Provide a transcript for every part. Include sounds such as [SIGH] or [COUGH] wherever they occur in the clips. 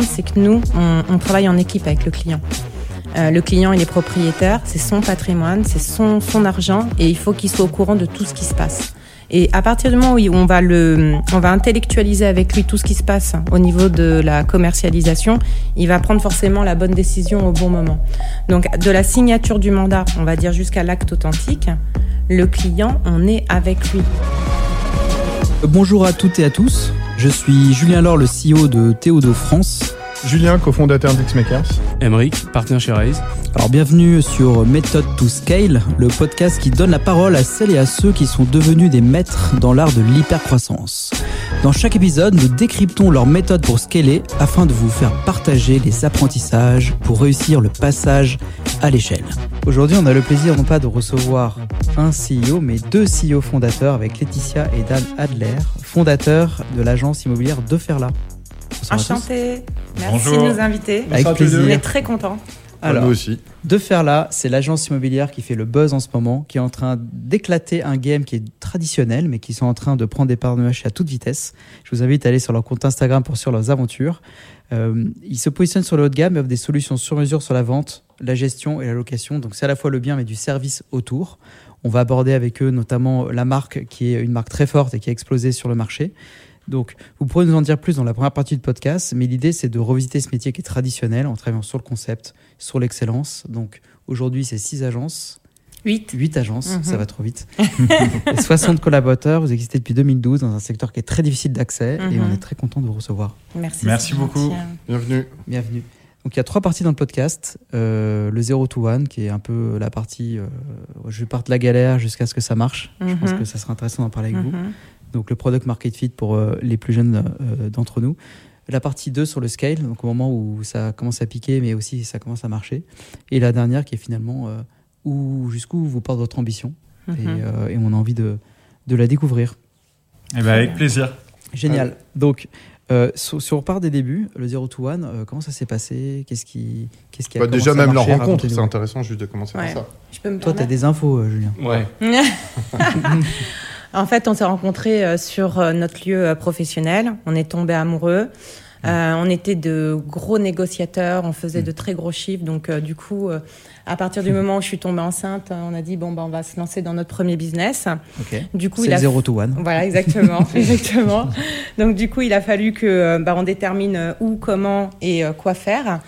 c'est que nous, on, on travaille en équipe avec le client. Euh, le client, il est propriétaire, c'est son patrimoine, c'est son, son argent, et il faut qu'il soit au courant de tout ce qui se passe. Et à partir du moment où on va le, on va intellectualiser avec lui tout ce qui se passe au niveau de la commercialisation, il va prendre forcément la bonne décision au bon moment. Donc, de la signature du mandat, on va dire jusqu'à l'acte authentique, le client, on est avec lui. Bonjour à toutes et à tous. Je suis Julien Laure, le CEO de Théodo France. Julien, cofondateur d'Xmakers. Emeric, partenaire chez Raise. Alors bienvenue sur Method to Scale, le podcast qui donne la parole à celles et à ceux qui sont devenus des maîtres dans l'art de l'hypercroissance. Dans chaque épisode, nous décryptons leur méthode pour scaler afin de vous faire partager les apprentissages pour réussir le passage à l'échelle. Aujourd'hui, on a le plaisir non pas de recevoir un CEO, mais deux CEO fondateurs avec Laetitia et Dan Adler, fondateurs de l'agence immobilière De Ferla. Enchanté. Merci Bonjour. de nous inviter. Avec plaisir. On est très contents. Alors, nous aussi. De faire là, c'est l'agence immobilière qui fait le buzz en ce moment, qui est en train d'éclater un game qui est traditionnel, mais qui sont en train de prendre des parts de marché à toute vitesse. Je vous invite à aller sur leur compte Instagram pour suivre leurs aventures. Euh, ils se positionnent sur le haut de gamme et offrent des solutions sur mesure sur la vente, la gestion et la location. Donc c'est à la fois le bien, mais du service autour. On va aborder avec eux notamment la marque qui est une marque très forte et qui a explosé sur le marché. Donc, vous pourrez nous en dire plus dans la première partie du podcast, mais l'idée, c'est de revisiter ce métier qui est traditionnel en travaillant sur le concept, sur l'excellence. Donc, aujourd'hui, c'est 6 agences, 8. 8 agences, Mhm. ça va trop vite, [LAUGHS] et 60 collaborateurs. Vous existez depuis 2012 dans un secteur qui est très difficile d'accès et Mhm. on est très content de vous recevoir. Merci. Merci beaucoup. gentil. Bienvenue. Bienvenue. Donc, il y a trois parties dans le podcast. Euh, le 0 to 1, qui est un peu la partie euh, je parte de la galère jusqu'à ce que ça marche. Je pense Mhm. que ça sera intéressant d'en parler avec vous. Donc le product market fit pour euh, les plus jeunes euh, d'entre nous. La partie 2 sur le scale, donc au moment où ça commence à piquer, mais aussi ça commence à marcher. Et la dernière qui est finalement euh, où, jusqu'où vous porte votre ambition. Et, Mhm. euh, et on a envie de, de la découvrir. Eh ben, avec plaisir. Génial. Donc, euh, si on repart des débuts, le 0 to 1, euh, comment ça s'est passé? Qu'est-ce qui, qu'est-ce qui a Bah, commencé déjà, à même leur marcher rencontre, c'est intéressant juste de commencer Ouais. par ça. Je peux me Toi, tu as des infos, euh, Julien. Ouais. [LAUGHS] [LAUGHS] [LAUGHS] En fait, on s'est rencontrés euh, sur euh, notre lieu euh, professionnel. On est tombés amoureux. Euh, on était de gros négociateurs, on faisait de très gros chiffres. Donc, euh, du coup, euh, à partir du moment où je suis tombée enceinte, euh, on a dit bon, bah, on va se lancer dans notre premier business. Ok. Du coup, C'est 0 to 1. Voilà, exactement, [LAUGHS] exactement. Donc du coup, il a fallu que euh, bah, on détermine euh, où, comment et quoi faire.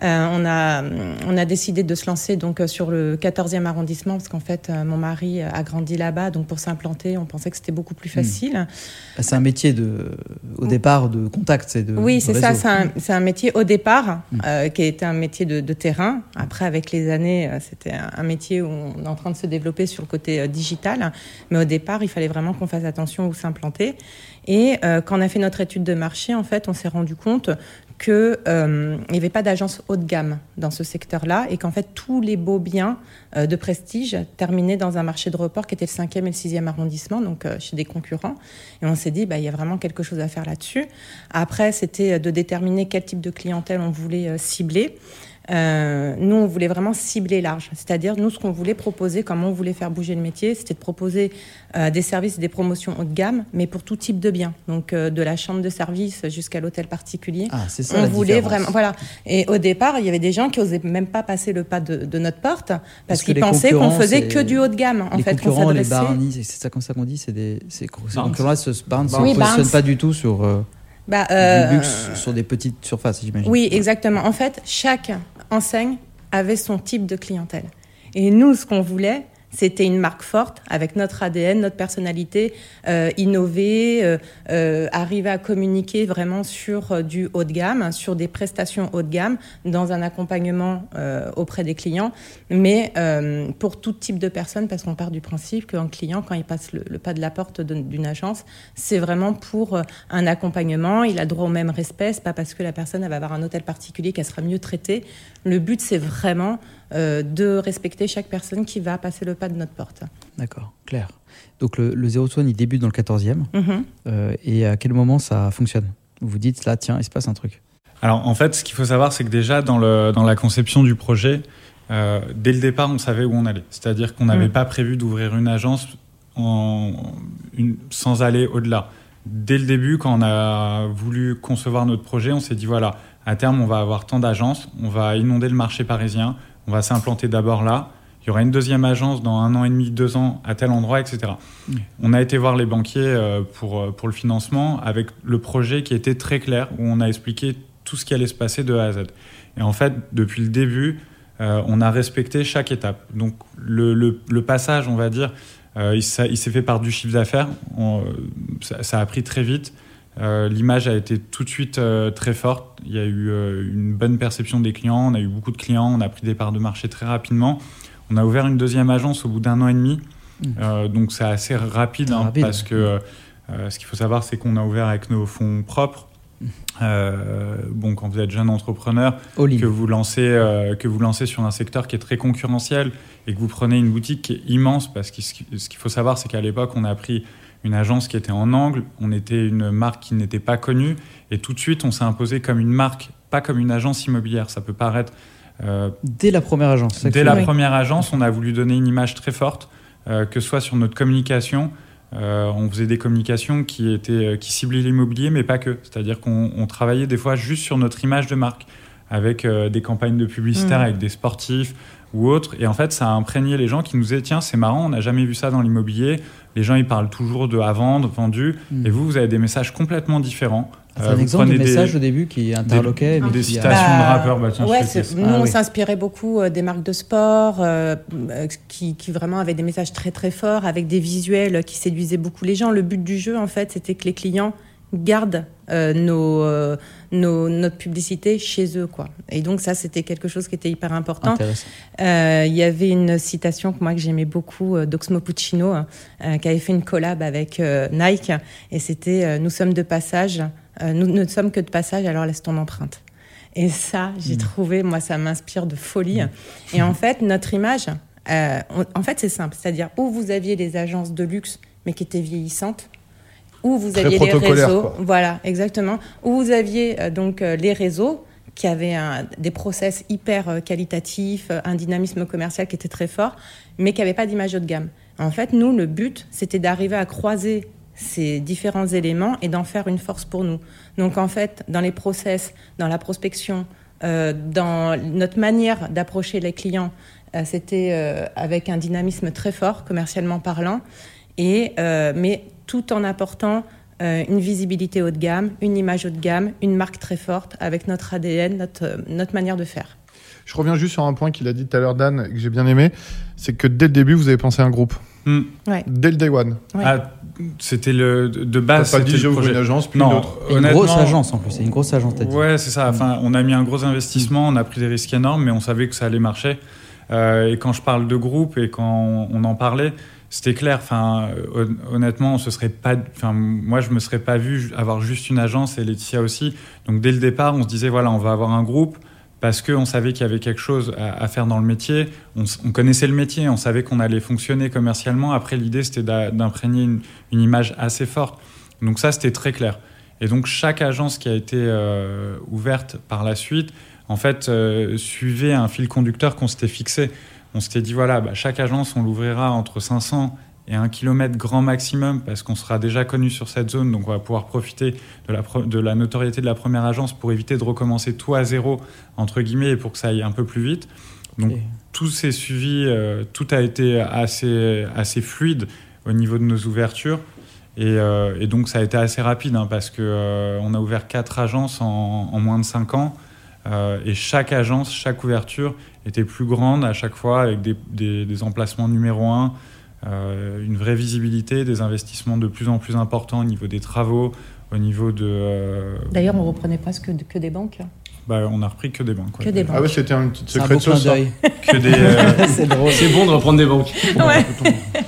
Euh, on a on a décidé de se lancer donc sur le 14e arrondissement parce qu'en fait mon mari a grandi là-bas donc pour s'implanter, on pensait que c'était beaucoup plus facile. C'est un métier de, au départ de contact. C'est de, Oui, c'est ça. C'est un, un métier au départ Mm. euh, qui était un métier de, de terrain. Après, avec les euh, c'était un, métier où on est en train de se développer sur le côté euh, digital. Mais au départ, il fallait vraiment qu'on fasse attention où s'implanter. Et euh, quand on a fait notre étude de marché, en fait, on s'est rendu compte que euh, il n'y avait pas d'agence haut de gamme dans ce secteur-là et qu'en fait tous les beaux biens de prestige terminaient dans un marché de report qui était le 5e et le 6e arrondissement, donc chez des concurrents. Et on s'est dit, bah, il y a vraiment quelque chose à faire là-dessus. Après, c'était de déterminer quel type de clientèle on voulait cibler. Euh, nous, on voulait vraiment cibler large. C'est-à-dire, nous, ce qu'on voulait proposer, comment on voulait faire bouger le métier, c'était de proposer euh, des services et des promotions haut de gamme, mais pour tout type de biens. Donc, euh, de la chambre de service jusqu'à l'hôtel particulier. Ah, c'est ça. on la voulait différence. vraiment, voilà. Et au départ, il y avait des gens qui osaient même pas passer le pas de, de notre porte parce, qu'ils pensaient qu'on concurrents, faisait c'est- que du haut de gamme. En les fait, concurrents, les barnis, c'est c'est ça comme ça qu'on dit, c'est des, ces ces Barnes. concurrents-là se, Oui, positionnent pas du tout sur euh, Bah, euh, du luxe, sur des petites surfaces, j'imagine. Oui, exactement. En fait, chaque enseigne avait son type de clientèle. Et nous, ce qu'on voulait, c'était une marque forte avec notre ADN, notre personnalité, euh, innover, euh, euh, arriver à communiquer vraiment sur euh, du haut de gamme, sur des prestations haut de gamme, dans un accompagnement euh, auprès des clients, mais euh, pour tout type de personnes, parce qu'on part du principe qu'un client, quand il passe le, pas de la porte d'une agence, c'est vraiment pour un accompagnement, il a droit au même respect, c'est pas parce que la personne elle va avoir un hôtel particulier qu'elle sera mieux traitée. Le but, c'est vraiment euh, de respecter chaque personne qui va passer le pas de notre porte. D'accord, clair. Donc le, le Zero to One, il débute dans le 14e. Mhm. euh, et à quel moment ça fonctionne? Vous vous dites, là, tiens, il se passe un truc. Alors en fait, ce qu'il faut savoir, c'est que déjà dans, le, dans la conception du projet, euh, dès le départ, on savait où on allait. C'est-à-dire qu'on n'avait Mm. pas prévu d'ouvrir une agence en, une- sans aller au-delà. dès le début, quand on a voulu concevoir notre projet, on s'est dit voilà, à terme, on va avoir tant d'agences, on va inonder le marché parisien, on va s'implanter d'abord là. Il y aura une deuxième agence dans un an et demi, deux ans à tel endroit, etc. On a été voir les banquiers euh, pour, euh, pour le financement avec le projet qui était très clair, où on a expliqué tout ce qui allait se passer de A à Z. Et en fait, depuis le début, euh, on a respecté chaque étape. Donc le, le, passage, on va dire, il, s'est fait par du chiffre d'affaires. Ça, ça, a pris très vite. L'image a été tout de suite très forte. Il y a eu une bonne perception des clients. On a eu beaucoup de clients. On a pris des parts de marché très rapidement. On a ouvert une deuxième agence au bout d'un an et demi. Mmh. Euh, donc c'est assez rapide, hein, parce que euh, ce qu'il faut savoir, c'est qu'on a ouvert avec nos fonds propres. Euh, bon, quand vous êtes jeune entrepreneur, que vous, lancez, que vous lancez sur un secteur qui est très concurrentiel et que vous prenez une boutique qui est immense, parce que ce qu'il faut savoir, c'est qu'à l'époque, on a pris une agence qui était en angle, on était une marque qui n'était pas connue, et tout de suite, on s'est imposé comme une marque, pas comme une agence immobilière. Ça peut paraître euh, dès la première agence. Dès la première agence, on a voulu donner une image très forte, euh, que ce soit sur notre communication. Euh, on faisait des communications qui, étaient, qui ciblaient l'immobilier, mais pas que. C'est-à-dire qu'on travaillait des fois juste sur notre image de marque, avec des campagnes de publicitaires, mmh. avec des sportifs ou autres. Et en fait, ça a imprégné les gens qui nous disaient Tiens, c'est marrant, on n'a jamais vu ça dans l'immobilier. Les gens, ils parlent toujours de à vendre, vendu. Mmh. Et vous, vous avez des messages complètement différents. C'est un euh, exemple de message au début qui interloquait. Des, des citations de bah, rappeurs. Bah, ouais, nous, ah on s'inspirait beaucoup euh, des marques de sport euh, qui, qui, vraiment avaient des messages très très forts avec des visuels qui séduisaient beaucoup les gens. Le but du jeu, en fait, c'était que les clients gardent nos, nos, notre publicité chez eux. Quoi. Et donc ça, c'était quelque chose qui était hyper important. Il y avait une citation que moi que j'aimais beaucoup d'Oxmo Puccino, qui avait fait une collab avec Nike, et c'était Nous sommes de passage, euh, nous ne sommes que de passage, alors laisse ton empreinte. Et ça, j'ai mm. trouvé, moi, ça m'inspire de folie. Mm. Et en fait, notre image, euh, en fait, c'est simple. C'est-à-dire, où vous aviez les agences de luxe, mais qui étaient vieillissantes, où vous aviez les réseaux. Voilà, exactement. Où vous aviez euh, donc les réseaux qui avaient des process hyper qualitatifs, un dynamisme commercial qui était très fort, mais qui n'avaient pas d'image haut de gamme. En fait, nous, le but, c'était d'arriver à croiser ces différents éléments et d'en faire une force pour nous. Donc en fait, dans les process, dans la prospection, euh, dans notre manière d'approcher les clients, euh, c'était euh, avec un dynamisme très fort, commercialement parlant, et, mais tout en apportant une visibilité haut de gamme, une image haut de gamme, une marque très forte avec notre ADN, notre, notre manière de faire. Je reviens juste sur un point qu'il a dit tout à l'heure, Dan, que j'ai bien aimé, c'est que dès le début, vous avez pensé à un groupe. Hmm. Dès le day one. Ah, c'était le de base. Pas dit une agence puis une autre. Une grosse agence en plus, c'est une grosse agence. Dit. Ouais, c'est ça. Enfin, on a mis un gros investissement, on a pris des risques énormes, mais on savait que ça allait marcher. Euh, et quand je parle de groupe et quand on en parlait, c'était clair. Enfin, honnêtement, on se serait pas. Enfin, moi, je me serais pas vu avoir juste une agence et Laetitia aussi. Donc, dès le départ, on se disait voilà, on va avoir un groupe parce qu'on savait qu'il y avait quelque chose à, faire dans le métier. On, connaissait le métier, on savait qu'on allait fonctionner commercialement. Après, l'idée, c'était d'imprégner une, image assez forte. Donc ça, c'était très clair. Et donc, chaque agence qui a été euh, ouverte par la suite, en fait, euh, suivait un fil conducteur qu'on s'était fixé. On s'était dit, voilà, bah, chaque agence, on l'ouvrira entre 500 et un kilomètre grand maximum parce qu'on sera déjà connu sur cette zone, donc on va pouvoir profiter de la, de la notoriété de la première agence pour éviter de recommencer tout à zéro, entre guillemets, et pour que ça aille un peu plus vite. Donc tout s'est suivi, euh, tout a été assez, assez fluide au niveau de nos ouvertures. Et, euh, donc ça a été assez rapide hein, parce qu'on euh, on a ouvert quatre agences en, moins de cinq ans. et chaque agence, chaque ouverture était plus grande à chaque fois avec des, des, des emplacements numéro un, euh, une vraie visibilité, des investissements de plus en plus importants au niveau des travaux, au niveau de... Euh, D'ailleurs, on reprenait presque que des banques. Bah, on a repris que des banques. Que des banques. Ah ouais, c'était un petit secret de sauce. [LAUGHS] Que des. Euh, [LAUGHS] c'est bon de reprendre des banques. [LAUGHS] Ouais.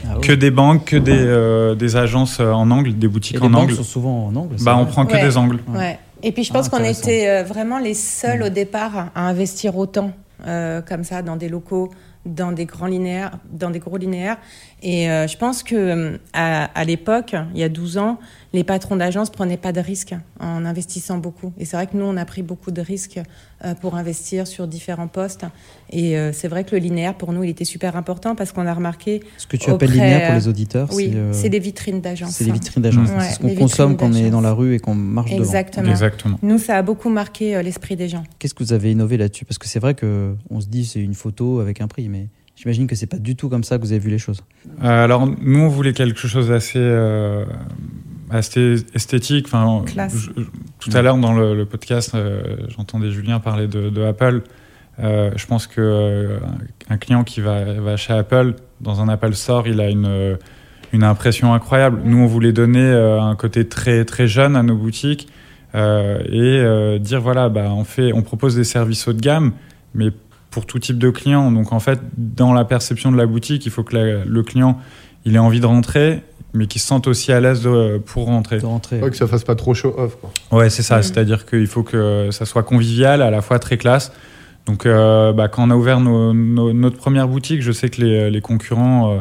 Ah que des banques, que des, des agences en angle, des boutiques Et en les angle. banques sont souvent en angle. Bah, on prend que des angles. Ouais. Et puis je pense ah, qu'on était vraiment les seuls mm. au départ à investir autant comme ça dans des locaux dans des grands linéaires, dans des gros linéaires. Et euh, je pense que euh, à, l'époque, il y a 12 ans, les patrons d'agence prenaient pas de risques en investissant beaucoup. Et c'est vrai que nous, on a pris beaucoup de risques pour investir sur différents postes. Et c'est vrai que le linéaire, pour nous, il était super important parce qu'on a remarqué. Ce que tu appelles linéaire pour les auditeurs Oui, c'est des vitrines d'agence. C'est des vitrines d'agence. c'est ce qu'on consomme quand on est dans la rue et qu'on marche Exactement. devant. Exactement. Nous, ça a beaucoup marqué l'esprit des gens. Qu'est-ce que vous avez innové là-dessus? Parce que c'est vrai qu'on se dit c'est une photo avec un prix, mais J'imagine que c'est pas du tout comme ça que vous avez vu les choses. Euh, alors nous, on voulait quelque chose d'assez euh, assez esthétique. Enfin, tout à l'heure dans le, podcast, euh, j'entendais Julien parler de, Apple. je pense que un client qui va, va, chez Apple dans un Apple Store, il a une une impression incroyable. Nous, on voulait donner un côté très très jeune à nos boutiques et dire voilà, bah, on fait, on propose des services haut de gamme, mais pour tout type de client. Donc en fait, dans la perception de la boutique, il faut que le client il ait envie de rentrer, mais qu'il se sente aussi à l'aise pour rentrer. De rentrer. que ça fasse pas trop show off. Ouais, c'est ça. Mm. C'est-à-dire qu'il faut que ça soit convivial, à la fois très classe. Donc euh, bah, quand on a ouvert notre première boutique, je sais que les, les concurrents. Euh,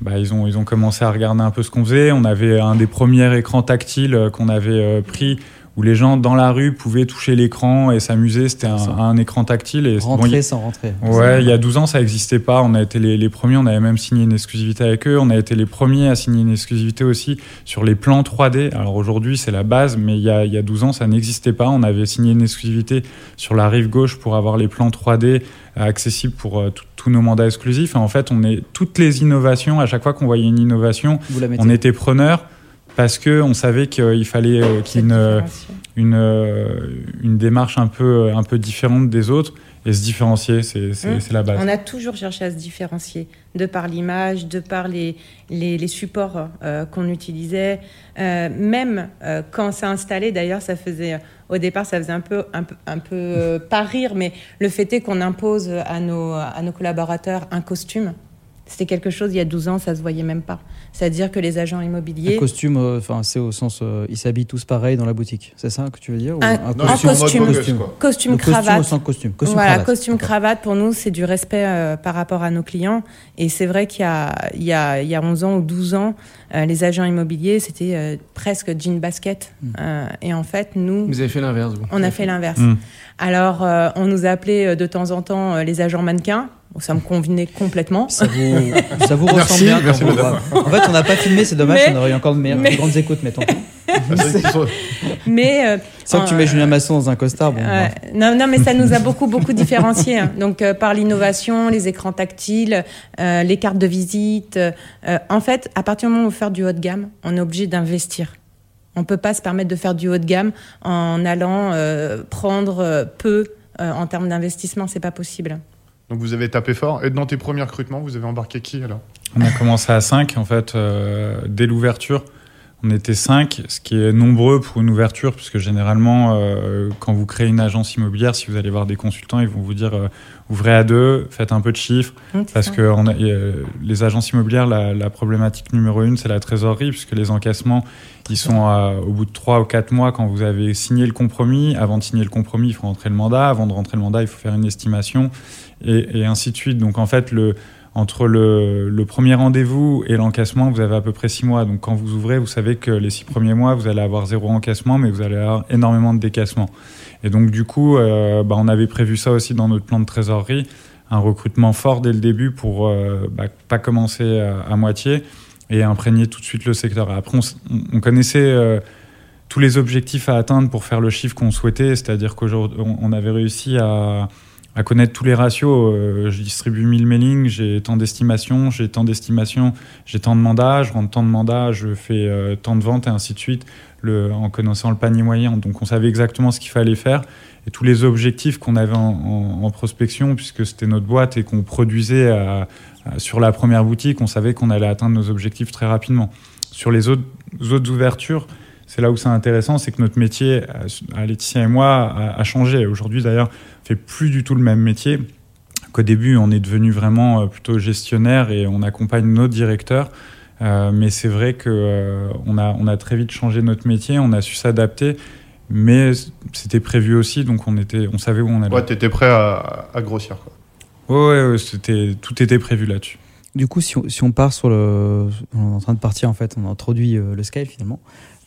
bah, ils, ont, ils ont commencé à regarder un peu ce qu'on faisait. On avait un des premiers écrans tactiles euh, qu'on avait pris où les gens dans la rue pouvaient toucher l'écran et s'amuser. C'était un, écran tactile. Et rentrer sans rentrer. Ouais, il y a 12 ans, ça n'existait pas. On a été les, premiers, on avait même signé une exclusivité avec eux. On a été les premiers à signer une exclusivité aussi sur les plans 3D. Alors aujourd'hui, c'est la base, mais il y, a, y a 12 ans, ça n'existait pas. On avait signé une exclusivité sur la rive gauche pour avoir les plans 3D accessibles pour euh, tous nos mandats exclusifs. Et en fait, on est toutes les innovations, à chaque fois qu'on voyait une innovation, on était preneur parce qu'on savait qu'il fallait euh, qu'il y ait une, une, euh, une, démarche un peu, un peu différente des autres. Et se différencier, c'est mmh. la base. On a toujours cherché à se différencier, de par l'image, de par les, les, supports euh, qu'on utilisait. même quand c'est installé, d'ailleurs, ça faisait, au départ, ça faisait un peu, un peu, un peu pas rire, mais le fait est qu'on impose à nos, à nos collaborateurs un costume. C'était quelque chose, il y a 12 ans, ça se voyait même pas. C'est-à-dire que les agents immobiliers. Un costume, euh, enfin, c'est au sens, euh, ils s'habillent tous pareil dans la boutique. C'est ça que tu veux dire un, costume, costume, costume, costume, cravate. sans costume. costume voilà, cravate. costume cravate pour nous, c'est du respect euh, par rapport à nos clients. Et c'est vrai qu'il y a, il y, a, il y a 11 ans ou 12 ans, les agents immobiliers, c'était presque jean basket. Hmm. et en fait, nous. Vous avez fait l'inverse, vous. On a fait l'inverse. Hmm. Alors, on nous a appelé de temps en temps les agents mannequins ça me convenait complètement. Ça vous, ça vous [LAUGHS] ressemble bien. Merci, en fait, on n'a pas filmé, c'est dommage, on aurait eu encore de meilleures, mais... grandes écoutes, mais tant pis. mais euh, Sans que tu mets Julien Masson dans un costard. Bon, non, non, mais ça nous a beaucoup, beaucoup différenciés. Hein. Donc, euh, par l'innovation, les écrans tactiles, euh, les cartes de visite. en fait, à partir du moment où on veut faire du haut de gamme, on est obligé d'investir. On ne peut pas se permettre de faire du haut de gamme en allant prendre peu en termes d'investissement. C'est pas possible. Donc vous avez tapé fort. Et dans tes premiers recrutements, vous avez embarqué qui alors? On a commencé à 5 en fait, euh, dès l'ouverture. On était 5, ce qui est nombreux pour une ouverture, puisque généralement, euh, quand vous créez une agence immobilière, si vous allez voir des consultants, ils vont vous dire euh, ouvrez à deux, faites un peu de chiffres, parce que on a, les agences immobilières, la, problématique numéro une, c'est la trésorerie, puisque les encaissements, ils sont au bout de 3 ou 4 mois quand vous avez signé le compromis. Avant de signer le compromis, il faut rentrer le mandat. Avant de rentrer le mandat, il faut faire une estimation, et, ainsi de suite. Donc en fait, entre le, premier rendez-vous et l'encaissement, vous avez à peu près six mois. Donc quand vous ouvrez, vous savez que les six premiers mois, vous allez avoir zéro encaissement, mais vous allez avoir énormément de décaissement. Et donc du coup, euh, bah, on avait prévu ça aussi dans notre plan de trésorerie, un recrutement fort dès le début pour euh, bah, pas commencer à, moitié et imprégner tout de suite le secteur. Après, on, connaissait euh, tous les objectifs à atteindre pour faire le chiffre qu'on souhaitait, c'est-à-dire qu'aujourd'hui, on avait réussi à à connaître tous les ratios. Euh, je distribue 1000 mailings, j'ai tant d'estimation, j'ai tant d'estimation, j'ai tant de mandats, je rentre tant de mandats, je fais euh, tant de ventes et ainsi de suite, en connaissant le panier moyen. Donc on savait exactement ce qu'il fallait faire et tous les objectifs qu'on avait en, prospection, puisque c'était notre boîte et qu'on produisait sur la première boutique, on savait qu'on allait atteindre nos objectifs très rapidement. Sur les autres ouvertures, c'est là où c'est intéressant, c'est que notre métier, à Laetitia et moi, a, changé. Aujourd'hui, d'ailleurs, fait plus du tout le même métier. Qu'au début, on est devenu vraiment euh, plutôt gestionnaire et on accompagne nos directeurs. Euh, mais c'est vrai qu'on euh, a, on a très vite changé notre métier, on a su s'adapter, mais c'était prévu aussi, donc on, était, on savait où on allait. Ouais, tu étais prêt à, grossir. Quoi. Ouais, tout était prévu là-dessus. Du coup, si on, part sur le. On est en train de partir, en fait, on introduit le Skype finalement.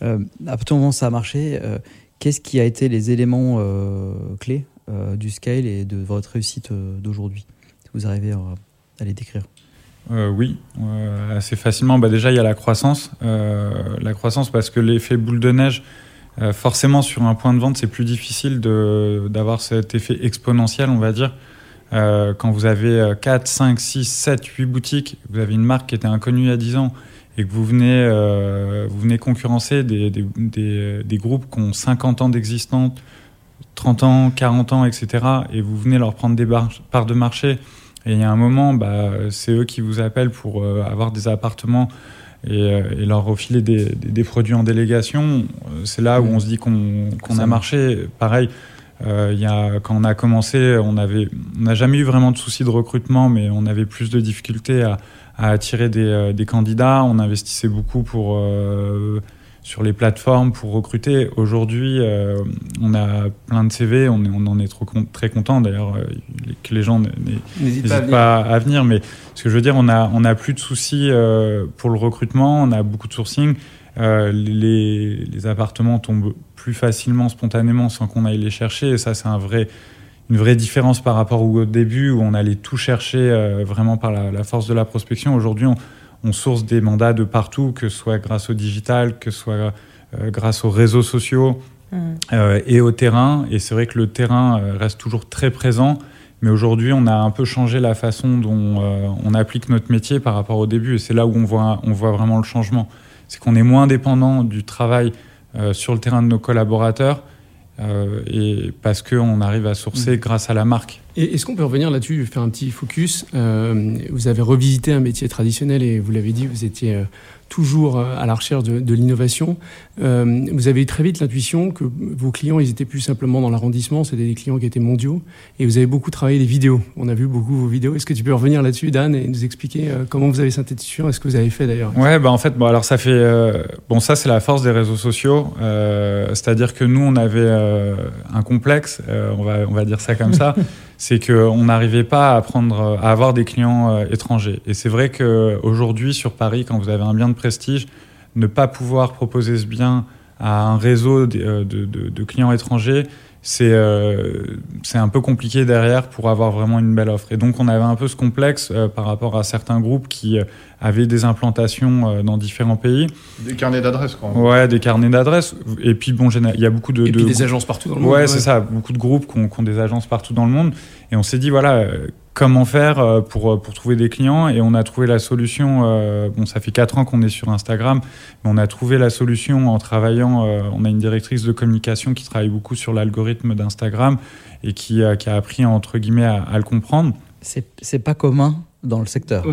Euh, à partir du moment où ça a marché, euh, qu'est-ce qui a été les éléments euh, clés du scale et de votre réussite d'aujourd'hui Si vous arrivez à, les décrire? oui, assez facilement. Bah, déjà, il y a la croissance. la croissance parce que l'effet boule de neige, forcément, sur un point de vente, c'est plus difficile d'avoir cet effet exponentiel, on va dire. Quand vous avez 4, 5, 6, 7, 8 boutiques, vous avez une marque qui était inconnue il y a 10 ans, et que vous venez, euh, vous venez concurrencer des, des, des, groupes qui ont 50 ans d'existence, 30 ans, 40 ans, etc., et vous venez leur prendre des parts de marché, et il y a un moment, bah, c'est eux qui vous appellent pour euh, avoir des appartements et, euh, et leur refiler des, produits en délégation, c'est là où on se dit qu'on a marché. Pareil, euh, y a, quand on a commencé, on n'a on jamais eu vraiment de soucis de recrutement, mais on avait plus de difficultés à, à attirer des, euh, des, candidats. On investissait beaucoup pour, euh, sur les plateformes pour recruter. Aujourd'hui, euh, on a plein de CV, on, est, on en est trop, très content d'ailleurs que les gens n'hésitent pas, à venir. Mais ce que je veux dire, on a, on a plus de soucis pour le recrutement, on a beaucoup de sourcing. les, les appartements tombent plus facilement, spontanément, sans qu'on aille les chercher. Et ça, c'est un vrai une vraie différence par rapport au début où on allait tout chercher euh, vraiment par la, force de la prospection. Aujourd'hui, on, source des mandats de partout, que ce soit grâce au digital, que ce soit euh, grâce aux réseaux sociaux mmh. euh, et au terrain. Et c'est vrai que le terrain reste toujours très présent. Mais aujourd'hui, on a un peu changé la façon dont on applique notre métier par rapport au début. Et c'est là où on voit, on voit vraiment le changement. C'est qu'on est moins dépendant du travail sur le terrain de nos collaborateurs euh, et parce qu'on arrive à sourcer mm. grâce à la marque. Et est-ce qu'on peut revenir là-dessus, faire un petit focus euh, Vous avez revisité un métier traditionnel et vous l'avez dit, vous étiez euh, toujours euh, à la recherche de, l'innovation. Euh, vous avez eu très vite l'intuition que vos clients, ils étaient plus simplement dans l'arrondissement, c'était des clients qui étaient mondiaux, et vous avez beaucoup travaillé les vidéos. On a vu beaucoup vos vidéos. Est-ce que tu peux revenir là-dessus, Dan, et nous expliquer euh, comment vous avez synthétisé et ce que vous avez fait d'ailleurs? Ouais, bah en fait, bon, alors ça fait, bon, ça c'est la force des réseaux sociaux, c'est-à-dire que nous, on avait un complexe, on va, on va dire ça comme ça. [LAUGHS] c'est qu'on n'arrivait pas à, prendre, à avoir des clients étrangers. Et c'est vrai qu'aujourd'hui, sur Paris, quand vous avez un bien de prestige, ne pas pouvoir proposer ce bien à un réseau euh, de clients étrangers, c'est euh, c'est un peu compliqué derrière pour avoir vraiment une belle offre. Et donc on avait un peu ce complexe euh, par rapport à certains groupes qui avaient des implantations dans différents pays. Des carnets d'adresses, quoi. Ouais, des carnets d'adresses. Et puis bon, il y a beaucoup de... Et puis des agences partout dans le monde. Ouais, c'est ça. Beaucoup de groupes qui ont, qui ont, des agences partout dans le monde. Et on s'est dit, voilà, comment faire euh, pour, euh, pour trouver des clients et on a trouvé la solution, euh, bon ça fait quatre ans qu'on est sur Instagram, mais on a trouvé la solution en travaillant, on a une directrice de communication qui travaille beaucoup sur l'algorithme d'Instagram et qui, qui, a appris entre guillemets à, à le comprendre. C'est pas commun dans le secteur.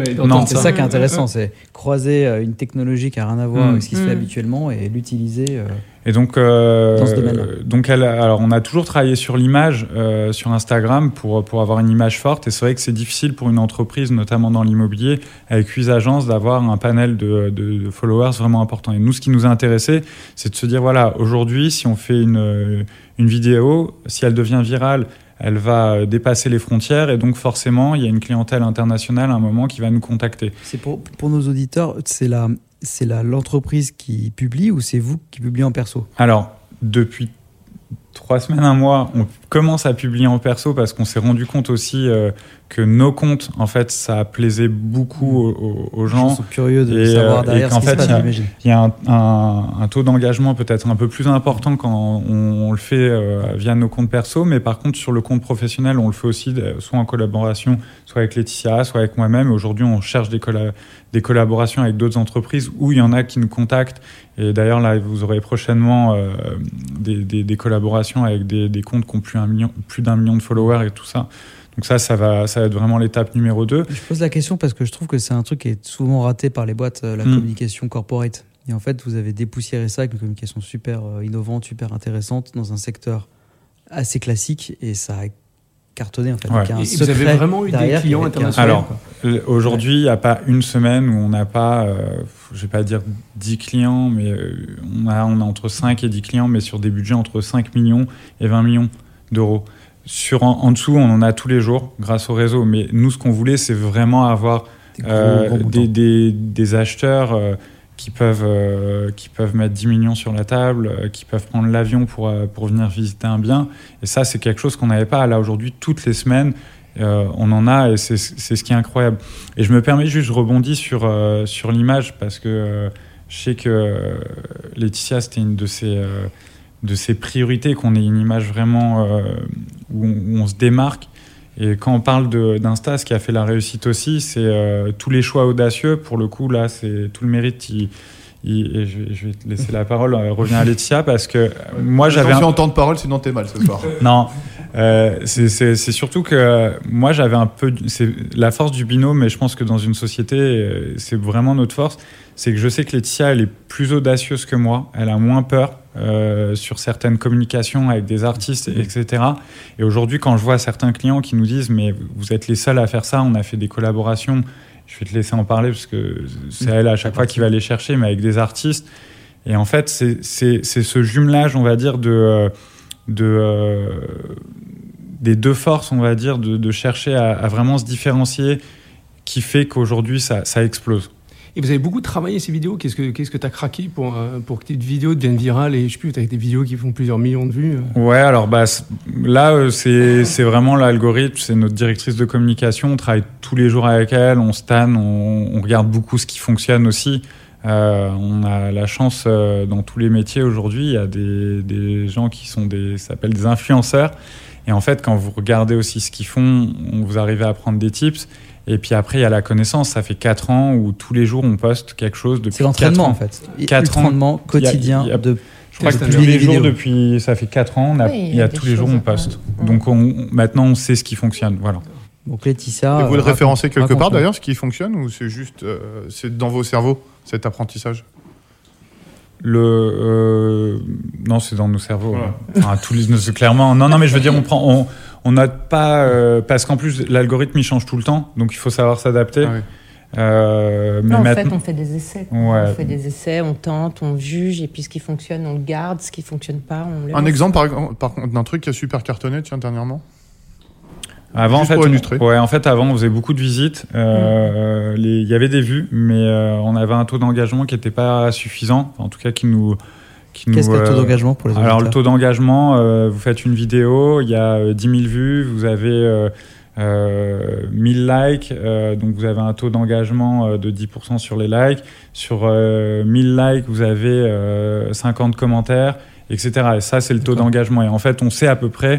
c'est ça qui est intéressant, c'est croiser une technologie qui a rien à voir avec ce qui se fait mm. habituellement et l'utiliser. Et donc, euh, donc elle, alors on a toujours travaillé sur l'image euh, sur Instagram pour, pour avoir une image forte. Et c'est vrai que c'est difficile pour une entreprise, notamment dans l'immobilier, avec 8 agences, d'avoir un panel de, de, followers vraiment important. Et nous, ce qui nous a intéressé, c'est de se dire voilà, aujourd'hui, si on fait une, une vidéo, si elle devient virale, elle va dépasser les frontières et donc forcément, il y a une clientèle internationale à un moment qui va nous contacter. C'est pour, pour nos auditeurs, c'est la, c'est l'entreprise qui publie ou c'est vous qui publiez en perso? Alors, depuis trois semaines, un mois, on commence à publier en perso parce qu'on s'est rendu compte aussi euh, que nos comptes, en fait, ça plaisait beaucoup aux, aux gens. Ils sont curieux de savoir euh, derrière ce fait, Il y a, un, taux d'engagement peut-être un peu plus important quand on, le fait euh, via nos comptes perso, mais par contre, sur le compte professionnel, on le fait aussi soit en collaboration, soit avec Laetitia, soit avec moi-même. Aujourd'hui, on cherche des, des collaborations avec d'autres entreprises où il y en a qui nous contactent. Et d'ailleurs, là, vous aurez prochainement des, des, collaborations avec des, des comptes qui ont plus d'un million, plus million de followers et tout ça. Donc ça, ça va, ça va être vraiment l'étape numéro 2. Je pose la question parce que je trouve que c'est un truc qui est souvent raté par les boîtes, euh, la hmm. communication corporate. Et en fait, vous avez dépoussiéré ça avec une communication super euh, innovante, super intéressante dans un secteur assez classique et ça a cartonné en fait. vous avez vraiment eu des clients internationaux Alors, aujourd'hui, il n'y a pas une semaine où on n'a pas, euh, je vais pas dire 10 clients, mais on, a, on a entre 5 et 10 clients, mais sur des budgets entre 5 millions et 20 millions d'euros. Sur en, dessous, on en a tous les jours grâce au réseau. Mais nous, ce qu'on voulait, c'est vraiment avoir des, euh, des, des, acheteurs euh, qui peuvent, euh, qui peuvent mettre 10 millions sur la table, qui peuvent prendre l'avion pour, pour venir visiter un bien. Et ça, c'est quelque chose qu'on n'avait pas. Là, aujourd'hui, toutes les semaines, on en a et c'est ce qui est incroyable. Et je me permets juste, je rebondis sur, sur l'image parce que je sais que Laetitia, c'était une de ses, de ses priorités, qu'on ait une image vraiment où on, se démarque. Et quand on parle d'Insta, ce qui a fait la réussite aussi, c'est euh, tous les choix audacieux. Pour le coup, là, c'est tout le mérite. et je, vais te laisser la parole, euh, reviens à Laetitia, parce que moi j'avais. Attention un... en temps de parole, sinon t'es mal ce soir. non, euh, c'est surtout que moi j'avais un peu. La force du binôme, mais je pense que dans une société, c'est vraiment notre force. C'est que je sais que Laetitia, elle est plus audacieuse que moi, elle a moins peur. Euh, sur certaines communications avec des artistes, etc. Et aujourd'hui, quand je vois certains clients qui nous disent mais vous êtes les seuls à faire ça, on a fait des collaborations, je vais te laisser en parler parce que c'est elle à chaque fois qui va les chercher, mais avec des artistes. Et en fait, c'est ce jumelage, on va dire, de, euh, de euh, des deux forces, on va dire, de, chercher à, vraiment se différencier qui fait qu'aujourd'hui ça, ça explose. Et vous avez beaucoup travaillé ces vidéos. Qu'est-ce que qu'est-ce que tu as craqué pour, euh, pour que tes vidéos deviennent virales et je sais plus, tu as des vidéos qui font plusieurs millions de vues euh Ouais, alors bah, là, euh, c'est vraiment l'algorithme, c'est notre directrice de communication. On travaille tous les jours avec elle, on stan, on, on regarde beaucoup ce qui fonctionne aussi. On a la chance dans tous les métiers aujourd'hui, il y a des, des gens qui sont des, s'appellent des influenceurs. Et en fait, quand vous regardez aussi ce qu'ils font, vous arrivez à prendre des tips. Et puis après, il y a la connaissance. Ça fait 4 ans où tous les jours, on poste quelque chose depuis C'est l'entraînement, en fait. 4 l'entraînement quotidien de je crois que tous les jours, depuis, ça fait 4 ans, il y a, tous les jours, on poste. Donc maintenant, on sait ce qui fonctionne. Voilà. Donc Laetitia. Et vous le référencez quelque part d'ailleurs, ce qui fonctionne, ou c'est juste euh, c'est dans vos cerveaux, cet apprentissage? Le euh, non c'est dans nos cerveaux enfin, tous les, clairement non non mais je veux dire on prend on, on note pas euh, parce qu'en plus l'algorithme il change tout le temps, donc il faut savoir s'adapter. Ah euh, mais en fait, on fait des essais. On fait des essais, on tente, on juge, et puis ce qui fonctionne, on le garde, ce qui fonctionne pas, on le. Un exemple, par, contre, d'un truc qui a super cartonné, tiens, dernièrement? Avant, en fait, on, ouais, en fait, avant, on faisait beaucoup de visites. Euh, mm. Il y avait des vues, mais on avait un taux d'engagement qui n'était pas suffisant, en tout cas qui nous Qu'est-ce que le taux euh, d'engagement pour les Alors, le taux d'engagement, euh, vous faites une vidéo, il y a 10 000 vues, vous avez. 1000 likes, donc vous avez un taux d'engagement de 10% sur les likes. Sur 1000 likes, vous avez 50 commentaires, etc. Et ça, c'est le taux d'engagement. Et en fait, on sait à peu près euh,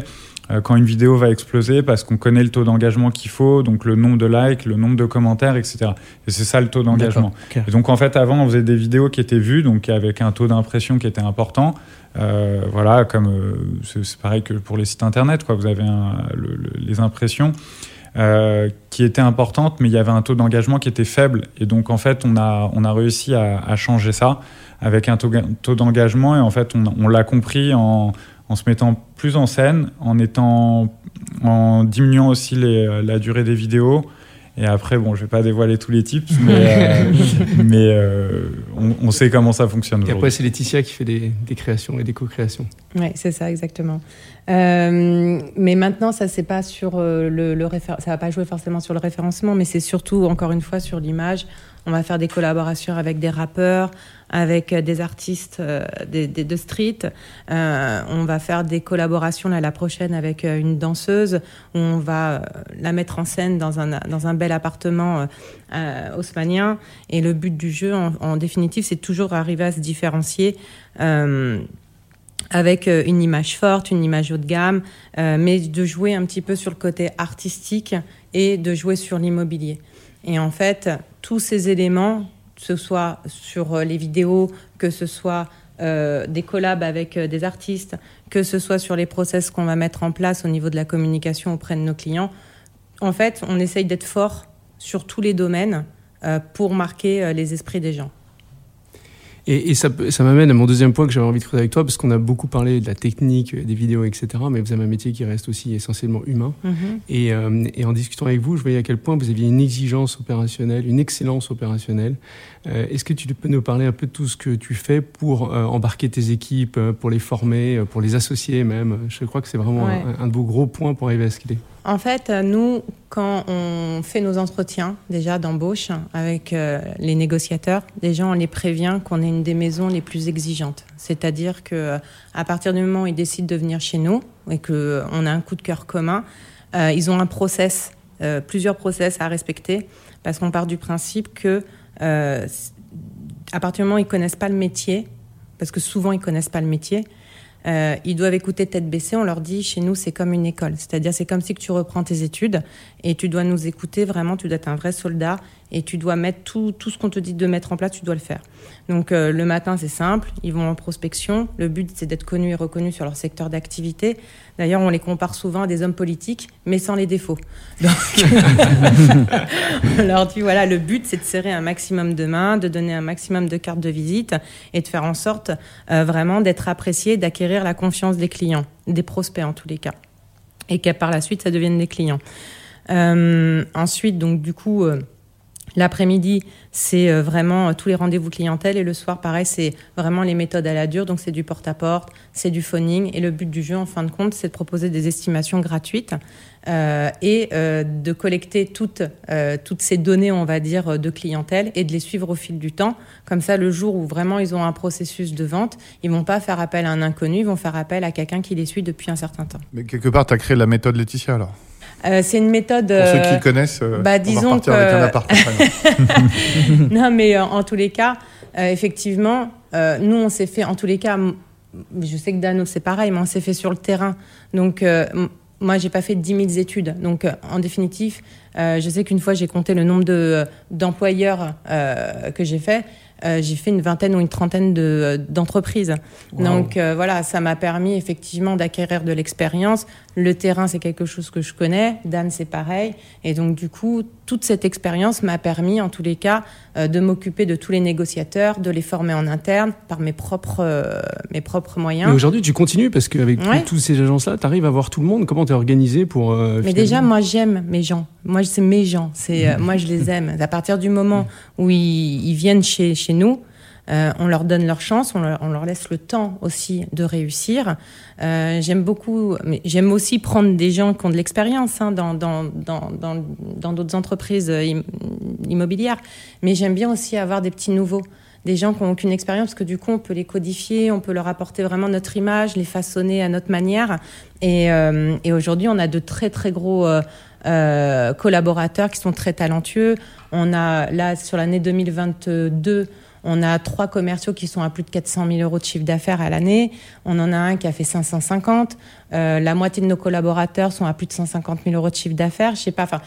quand une vidéo va exploser parce qu'on connaît le taux d'engagement qu'il faut, donc le nombre de likes, le nombre de commentaires, etc. Et c'est ça le taux d'engagement. Et donc en fait, avant, on faisait des vidéos qui étaient vues, donc avec un taux d'impression qui était important. Euh, voilà, comme euh, c'est pareil que pour les sites internet, quoi. Vous avez les impressions. qui étaient importantes, mais il y avait un taux d'engagement qui était faible. Et donc, en fait, on a, on a réussi à, changer ça avec un taux, taux d'engagement. Et en fait, on, on l'a compris en, en se mettant plus en scène, en étant, en diminuant aussi les, la durée des vidéos. Et après, bon, je vais pas dévoiler tous les tips, mais, euh, [LAUGHS] mais euh, on, sait comment ça fonctionne. Et après, c'est Laetitia qui fait des, des créations et des co-créations. Oui, c'est ça, exactement. Euh, mais maintenant, ça c'est pas sur le, le ça va pas jouer forcément sur le référencement, mais c'est surtout encore une fois sur l'image. On va faire des collaborations avec des rappeurs, avec des artistes euh, de street. Euh, on va faire des collaborations la prochaine avec euh, une danseuse. Où on va la mettre en scène dans un, dans un bel appartement haussmanien. Et le but du jeu, en, définitive, c'est toujours arriver à se différencier avec une image forte, une image haut de gamme, mais de jouer un petit peu sur le côté artistique et de jouer sur l'immobilier. Et en fait, tous ces éléments, que ce soit sur euh, les vidéos, que ce soit euh, des collabs avec euh, des artistes, que ce soit sur les process qu'on va mettre en place au niveau de la communication auprès de nos clients, en fait, on essaye d'être fort sur tous les domaines pour marquer les esprits des gens. Et, ça, ça m'amène à mon deuxième point que j'avais envie de creuser avec toi, parce qu'on a beaucoup parlé de la technique, des vidéos, etc. Mais vous avez un métier qui reste aussi essentiellement humain. Mm-hmm. et, euh, et, en discutant avec vous, je voyais à quel point vous aviez une exigence opérationnelle, une excellence opérationnelle. Euh, est-ce que tu peux nous parler un peu de tout ce que tu fais pour euh, embarquer tes équipes, pour les former, pour les associer même? Je crois que c'est vraiment un, un, de vos gros points pour arriver à ce qu'il est. En fait, nous, quand on fait nos entretiens déjà d'embauche avec euh, les négociateurs, déjà on les prévient qu'on est une des maisons les plus exigeantes. C'est-à-dire que euh, à partir du moment où ils décident de venir chez nous et qu'on euh, a un coup de cœur commun, ils ont un process, plusieurs process à respecter, parce qu'on part du principe que à partir du moment où ils connaissent pas le métier, parce que souvent ils connaissent pas le métier, euh, ils doivent écouter tête baissée. On leur dit, chez nous, c'est comme une école. C'est-à-dire, c'est comme si tu reprends tes études et tu dois nous écouter vraiment. Tu dois être un vrai soldat et tu dois mettre tout, tout ce qu'on te dit de mettre en place, tu dois le faire. Donc, euh, le matin, c'est simple. Ils vont en prospection. Le but, c'est d'être connus et reconnus sur leur secteur d'activité. D'ailleurs, on les compare souvent à des hommes politiques, mais sans les défauts. [LAUGHS] Donc, on leur dit, voilà, le but, c'est de serrer un maximum de mains, de donner un maximum de cartes de visite et de faire en sorte euh, vraiment d'être apprécié, d'acquérir la confiance des clients, des prospects en tous les cas. Et qu'à par la suite, ça devienne des clients. Euh, ensuite, donc, du coup, euh, L'après-midi, c'est euh, vraiment euh, tous les rendez-vous clientèle et le soir, pareil, c'est vraiment les méthodes à la dure. Donc, c'est du porte-à-porte, c'est du phoning. Et le but du jeu, en fin de compte, c'est de proposer des estimations gratuites euh, et de collecter toutes, toutes ces données, on va dire, de clientèle et de les suivre au fil du temps. Comme ça, le jour où vraiment ils ont un processus de vente, ils vont pas faire appel à un inconnu, ils vont faire appel à quelqu'un qui les suit depuis un certain temps. Mais quelque part, tu as créé la méthode Laetitia alors euh, c'est une méthode. Pour ceux qui euh, connaissent, euh, bah, disons on avec un [LAUGHS] non, mais en tous les cas, effectivement, nous, on s'est fait, en tous les cas, je sais que Dano, c'est pareil, mais on s'est fait sur le terrain. Donc, moi, j'ai pas fait 10 000 études. Donc, en définitive, je sais qu'une fois, j'ai compté le nombre de, d'employeurs que j'ai fait. Euh, j'ai fait une vingtaine ou une trentaine de, d'entreprises. Donc euh, voilà, ça m'a permis effectivement d'acquérir de l'expérience. Le terrain, c'est quelque chose que je connais. Dan, c'est pareil. Et donc du coup, toute cette expérience m'a permis, en tous les cas, euh, de m'occuper de tous les négociateurs, de les former en interne par mes propres, mes propres moyens. Mais aujourd'hui, tu continues parce qu'avec tous ces agences-là, tu arrives à voir tout le monde. Comment tu es organisé pour... Mais déjà, moi, j'aime mes gens. Moi, c'est mes gens. C'est, [LAUGHS] moi, je les aime. À partir du moment où ils, ils viennent chez, chez nous, euh, on leur donne leur chance, on leur, laisse le temps aussi de réussir. Euh, j'aime beaucoup, mais j'aime aussi prendre des gens qui ont de l'expérience hein, dans, dans, d'autres entreprises immobilières. Mais j'aime bien aussi avoir des petits nouveaux des gens qui n'ont aucune expérience, parce que du coup, on peut les codifier, on peut leur apporter vraiment notre image, les façonner à notre manière. Et, euh, aujourd'hui, on a de très, très gros collaborateurs qui sont très talentueux. On a, là, sur l'année 2022, on a trois commerciaux qui sont à plus de 400 000 euros de chiffre d'affaires à l'année. On en a un qui a fait 550. Euh, la moitié de nos collaborateurs sont à plus de 150 000 euros de chiffre d'affaires. Je sais pas. Enfin,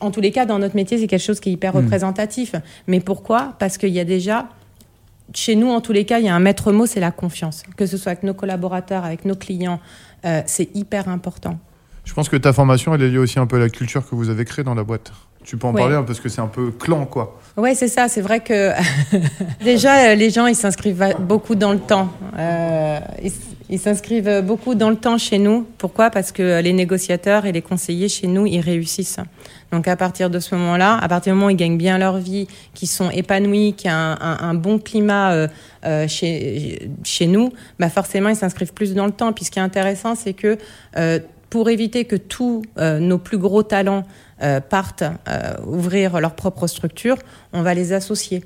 en tous les cas, dans notre métier, c'est quelque chose qui est hyper hmm. représentatif. Mais pourquoi? Parce qu'il y a déjà chez nous, en tous les cas, il y a un maître mot, c'est la confiance. Que ce soit avec nos collaborateurs, avec nos clients, euh, c'est hyper important. Je pense que ta formation, elle est liée aussi un peu à la culture que vous avez créée dans la boîte. Tu peux en parler parce que c'est un peu clan, quoi. Ouais, c'est ça. C'est vrai que [LAUGHS] déjà, euh, les gens, ils s'inscrivent beaucoup dans le temps. Euh, ils s'inscrivent beaucoup dans le temps chez nous. Pourquoi? Parce que les négociateurs et les conseillers chez nous, ils réussissent. Donc à partir de ce moment-là, à partir du moment où ils gagnent bien leur vie, qu'ils sont épanouis, qu'il y a un, bon climat euh, euh, chez, chez nous, bah forcément ils s'inscrivent plus dans le temps. Puis ce qui est intéressant, c'est que pour éviter que tous nos plus gros talents euh, partent euh, ouvrir leur propre structure, on va les associer.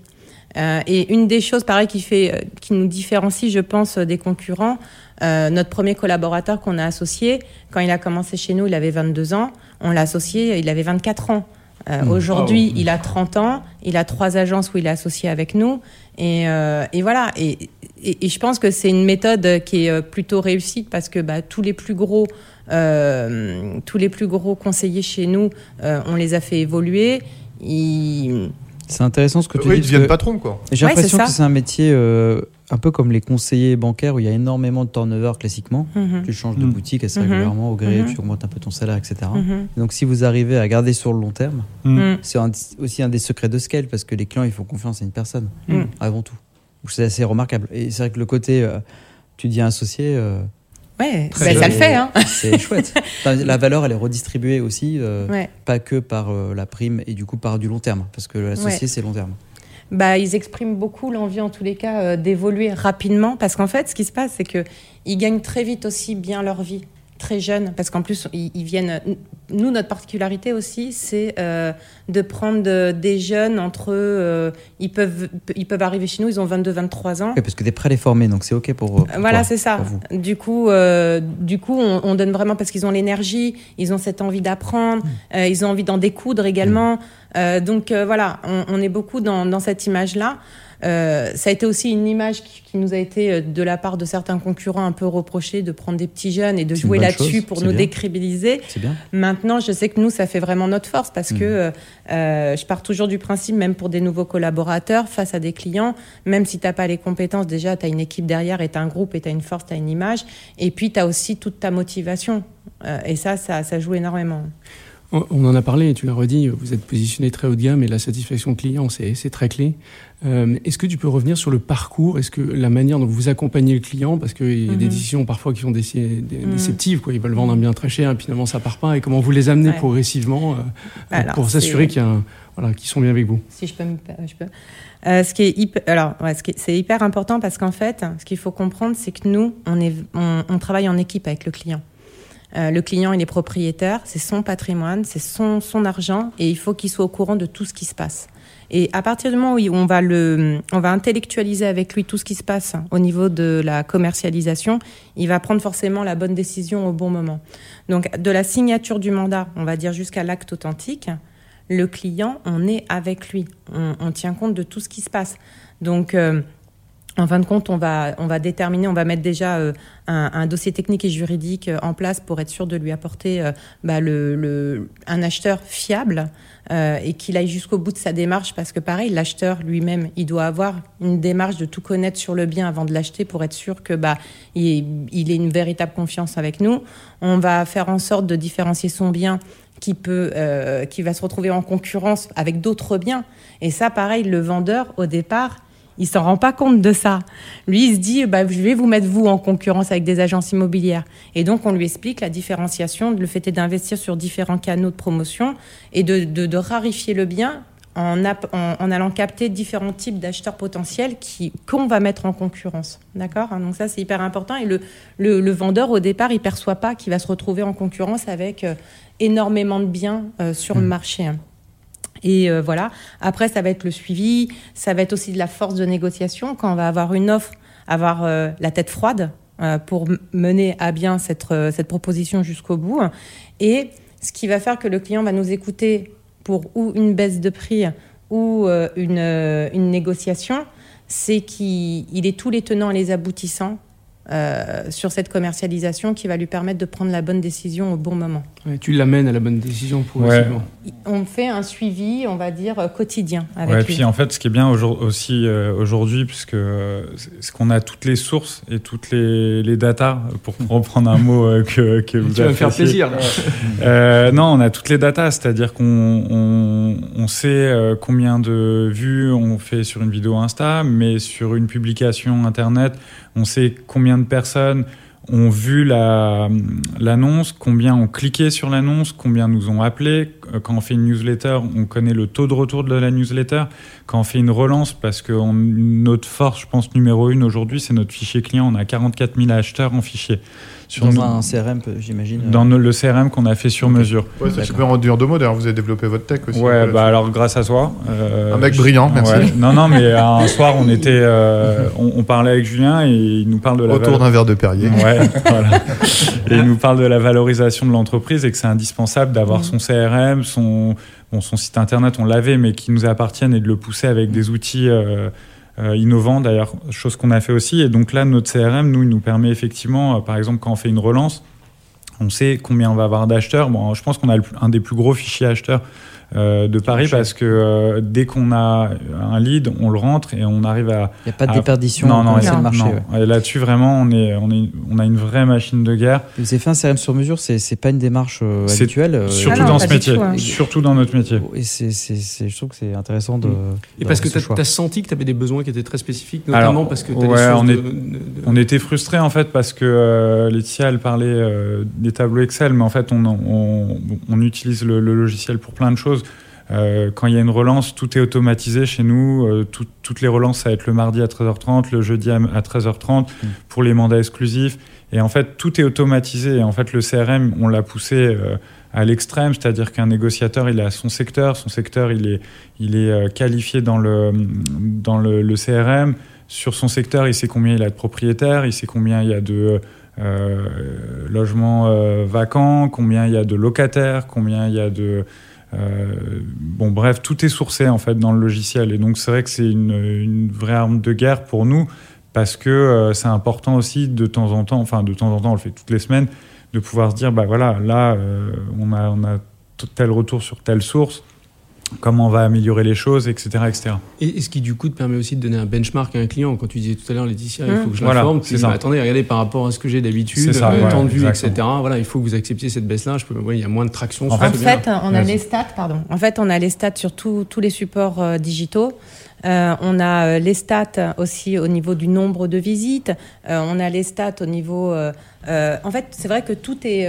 Euh, et une des choses, pareil, qui, fait, qui nous différencie, je pense, des concurrents, notre premier collaborateur qu'on a associé, quand il a commencé chez nous, il avait 22 ans. On l'a associé, il avait 24 ans. Mmh. Aujourd'hui, il a 30 ans. Il a trois agences où il est associé avec nous. Et, et voilà. Et, et, je pense que c'est une méthode qui est plutôt réussie parce que bah, tous les plus gros euh, tous les plus gros conseillers chez nous, euh, on les a fait évoluer. C'est intéressant ce que tu oui, dis. Ils deviennent patrons, quoi. J'ai l'impression que c'est un métier euh, un peu comme les conseillers bancaires où il y a énormément de turnover classiquement. Mhm. Tu changes de mhm. boutique assez mhm. régulièrement au gré, tu augmentes un peu ton salaire, etc. Donc si vous arrivez à garder sur le long terme, c'est aussi un des secrets de scale parce que les clients ils font confiance à une personne avant tout. C'est assez remarquable. Et c'est vrai que le côté, tu dis associé, Ouais, bah, ça le fait. Hein. C'est chouette. [LAUGHS] la valeur, elle est redistribuée aussi, euh, pas que par euh, la prime et du coup par du long terme, parce que l'associé, c'est long terme. Bah, ils expriment beaucoup l'envie, en tous les cas, euh, d'évoluer rapidement, parce qu'en fait, ce qui se passe, c'est qu'ils gagnent très vite aussi bien leur vie. Très jeunes, parce qu'en plus, ils, viennent. Nous, notre particularité aussi, c'est euh, de prendre des jeunes entre. Euh, ils, peuvent, ils peuvent arriver chez nous, ils ont 22-23 ans. Oui, parce que des prêts les former, donc c'est OK pour. voilà, c'est ça. Du coup, du coup on, donne vraiment parce qu'ils ont l'énergie, ils ont cette envie d'apprendre, mmh. ils ont envie d'en découdre également. Mmh. donc voilà, on, on, est beaucoup dans, dans cette image-là. Euh, ça a été aussi une image qui, nous a été euh, de la part de certains concurrents un peu reproché de prendre des petits jeunes et de jouer là-dessus pour nous décribiliser. Maintenant, je sais que nous, ça fait vraiment notre force parce hmm. que euh, je pars toujours du principe, même pour des nouveaux collaborateurs, face à des clients, même si tu n'as pas les compétences, déjà, tu as une équipe derrière et tu as un groupe et tu as une force, tu as une image. Et puis, tu as aussi toute ta motivation. et ça, ça, ça joue énormément. On en a parlé, tu l'as redit, vous êtes positionné très haut de gamme et la satisfaction client, c'est très clé. Euh, est-ce que tu peux revenir sur le parcours? Est-ce que la manière dont vous accompagnez le client, parce qu'il y a des mhm. décisions parfois qui sont mhm. déceptives, quoi. ils veulent vendre un bien très cher et finalement ça part pas, et comment vous les amenez progressivement euh, pour s'assurer qu'ils voilà, sont bien avec vous? Si je peux me... Je peux. Euh, ce qui est hyper, alors, c'est hyper important parce qu'en fait, ce qu'il faut comprendre, c'est que nous, on, est, on travaille en équipe avec le client. Euh, le client, il est propriétaire, c'est son patrimoine, c'est son, son argent, et il faut qu'il soit au courant de tout ce qui se passe. Et à partir du moment où on va, le, on va intellectualiser avec lui tout ce qui se passe au niveau de la commercialisation, il va prendre forcément la bonne décision au bon moment. Donc, de la signature du mandat, on va dire jusqu'à l'acte authentique, le client, on est avec lui. On, tient compte de tout ce qui se passe. Donc, euh, en fin de compte, on va, on va déterminer, on va mettre déjà euh, un, dossier technique et juridique euh, en place pour être sûr de lui apporter euh, bah, le, un acheteur fiable et qu'il aille jusqu'au bout de sa démarche parce que pareil, l'acheteur lui-même, il doit avoir une démarche de tout connaître sur le bien avant de l'acheter pour être sûr que bah il, il ait une véritable confiance avec nous. On va faire en sorte de différencier son bien qui peut, qui va se retrouver en concurrence avec d'autres biens. Et ça, pareil, le vendeur au départ il s'en rend pas compte de ça. Lui, il se dit, bah, je vais vous mettre vous en concurrence avec des agences immobilières. Et donc, on lui explique la différenciation, le fait d'investir sur différents canaux de promotion et de, de, rarifier le bien en, en, allant capter différents types d'acheteurs potentiels qui qu'on va mettre en concurrence. D'accord? Donc ça, c'est hyper important. Et le, le, vendeur, au départ, il perçoit pas qu'il va se retrouver en concurrence avec euh, énormément de biens euh, sur le mmh. marché. Et euh, voilà. Après, ça va être le suivi, ça va être aussi de la force de négociation quand on va avoir une offre, avoir euh, la tête froide euh, pour mener à bien cette, cette proposition jusqu'au bout. Et ce qui va faire que le client va nous écouter pour ou une baisse de prix ou une, une négociation, c'est qu'il est tous les tenants et les aboutissants sur cette commercialisation qui va lui permettre de prendre la bonne décision au bon moment. Tu l'amènes à la bonne décision progressivement. On fait un suivi, on va dire, euh, quotidien avec ouais, Puis en fait, ce qui est bien aussi euh, aujourd'hui, puisque c'est qu'on a toutes les sources et toutes les, les datas, pour [LAUGHS] reprendre un mot que, que vous Tu vas me faire plaisir. non, on a toutes les datas, c'est-à-dire qu'on on, on sait combien de vues on fait sur une vidéo Insta, mais sur une publication Internet, on sait combien de personnes ont vu l'annonce, combien ont cliqué sur l'annonce, combien nous ont appelé. Euh, quand on fait une newsletter, on connaît le taux de retour de la newsletter. Quand on fait une relance, parce que notre force, je pense, numéro une aujourd'hui, c'est notre fichier client. On a 44 000 acheteurs en fichier. Sur dans un CRM, j'imagine. Dans le CRM qu'on a fait sur mesure. Ouais, c'est super en dur de mots. D'ailleurs, vous avez développé votre tech aussi. Ouais, bah alors grâce à toi. Euh, un mec brillant, merci. Non, non, mais un soir, on était, euh, on, parlait avec Julien et il nous parle de la. Autour d'un verre de Perrier. Ouais, [LAUGHS] voilà. Et il nous parle de la valorisation de l'entreprise et que c'est indispensable d'avoir son CRM, son, site internet, on l'avait, mais qui nous appartienne et de le pousser avec des outils. Euh, euh, innovant d'ailleurs, chose qu'on a fait aussi. Et donc là, notre CRM, nous, il nous permet effectivement, euh, par exemple, quand on fait une relance, on sait combien on va avoir d'acheteurs. Je pense qu'on a un des plus gros fichiers acheteurs euh, de Paris parce que euh, dès qu'on a un lead, on le rentre et on arrive à. Il n'y a pas de déperdition non, non, non, marché. Là-dessus, vraiment, on, est, on, est, on a une vraie machine de guerre. Vous avez fait un CRM sur mesure, c'est n'est pas une démarche euh, habituelle. Surtout ah dans ce métier. Hein. Surtout dans notre métier. Et c'est, je trouve que c'est intéressant de. Et parce que tu as, senti que tu avais des besoins qui étaient très spécifiques, notamment parce que tu ouais, on, est, on était frustrés en fait parce que Laetitia, elle parlait des tableaux Excel, mais en fait, on, on, on utilise le, le, logiciel pour plein de choses. Quand il y a une relance, tout est automatisé chez nous. toutes les relances, ça va être le mardi à 13h30, le jeudi à, 13h30 mmh. pour les mandats exclusifs. Et en fait, tout est automatisé. Et en fait, le CRM, on l'a poussé à l'extrême, c'est-à-dire qu'un négociateur, il a son secteur, son secteur, il est, il est qualifié dans le, dans le, le CRM. Sur son secteur, il sait combien il a de propriétaires, il sait combien il y a de euh, logements euh, vacants, combien il y a de locataires, combien il y a de... Euh, bon, bref, tout est sourcé en fait dans le logiciel. Et donc, c'est vrai que c'est une, vraie arme de guerre pour nous parce que c'est important aussi de temps en temps, enfin, de temps en temps, on le fait toutes les semaines, de pouvoir se dire, bah voilà, là, on, a, on a tel retour sur telle source comment on va améliorer les choses, etc. etc. Et, ce qui du coup te permet aussi de donner un benchmark à un client. Quand tu disais tout à l'heure, Laetitia, il faut que je l'informe, tu dis, attendez, regardez par rapport à ce que j'ai d'habitude, le temps de vue, etc. Voilà, il faut que vous acceptiez cette baisse-là. Je peux, il y a moins de traction. En fait, on a les stats, pardon. En fait, on a les stats sur tous les supports euh, digitaux. Euh, on a euh, les stats aussi au niveau du nombre de visites. Euh, on a les stats au niveau. en fait, c'est vrai que tout est.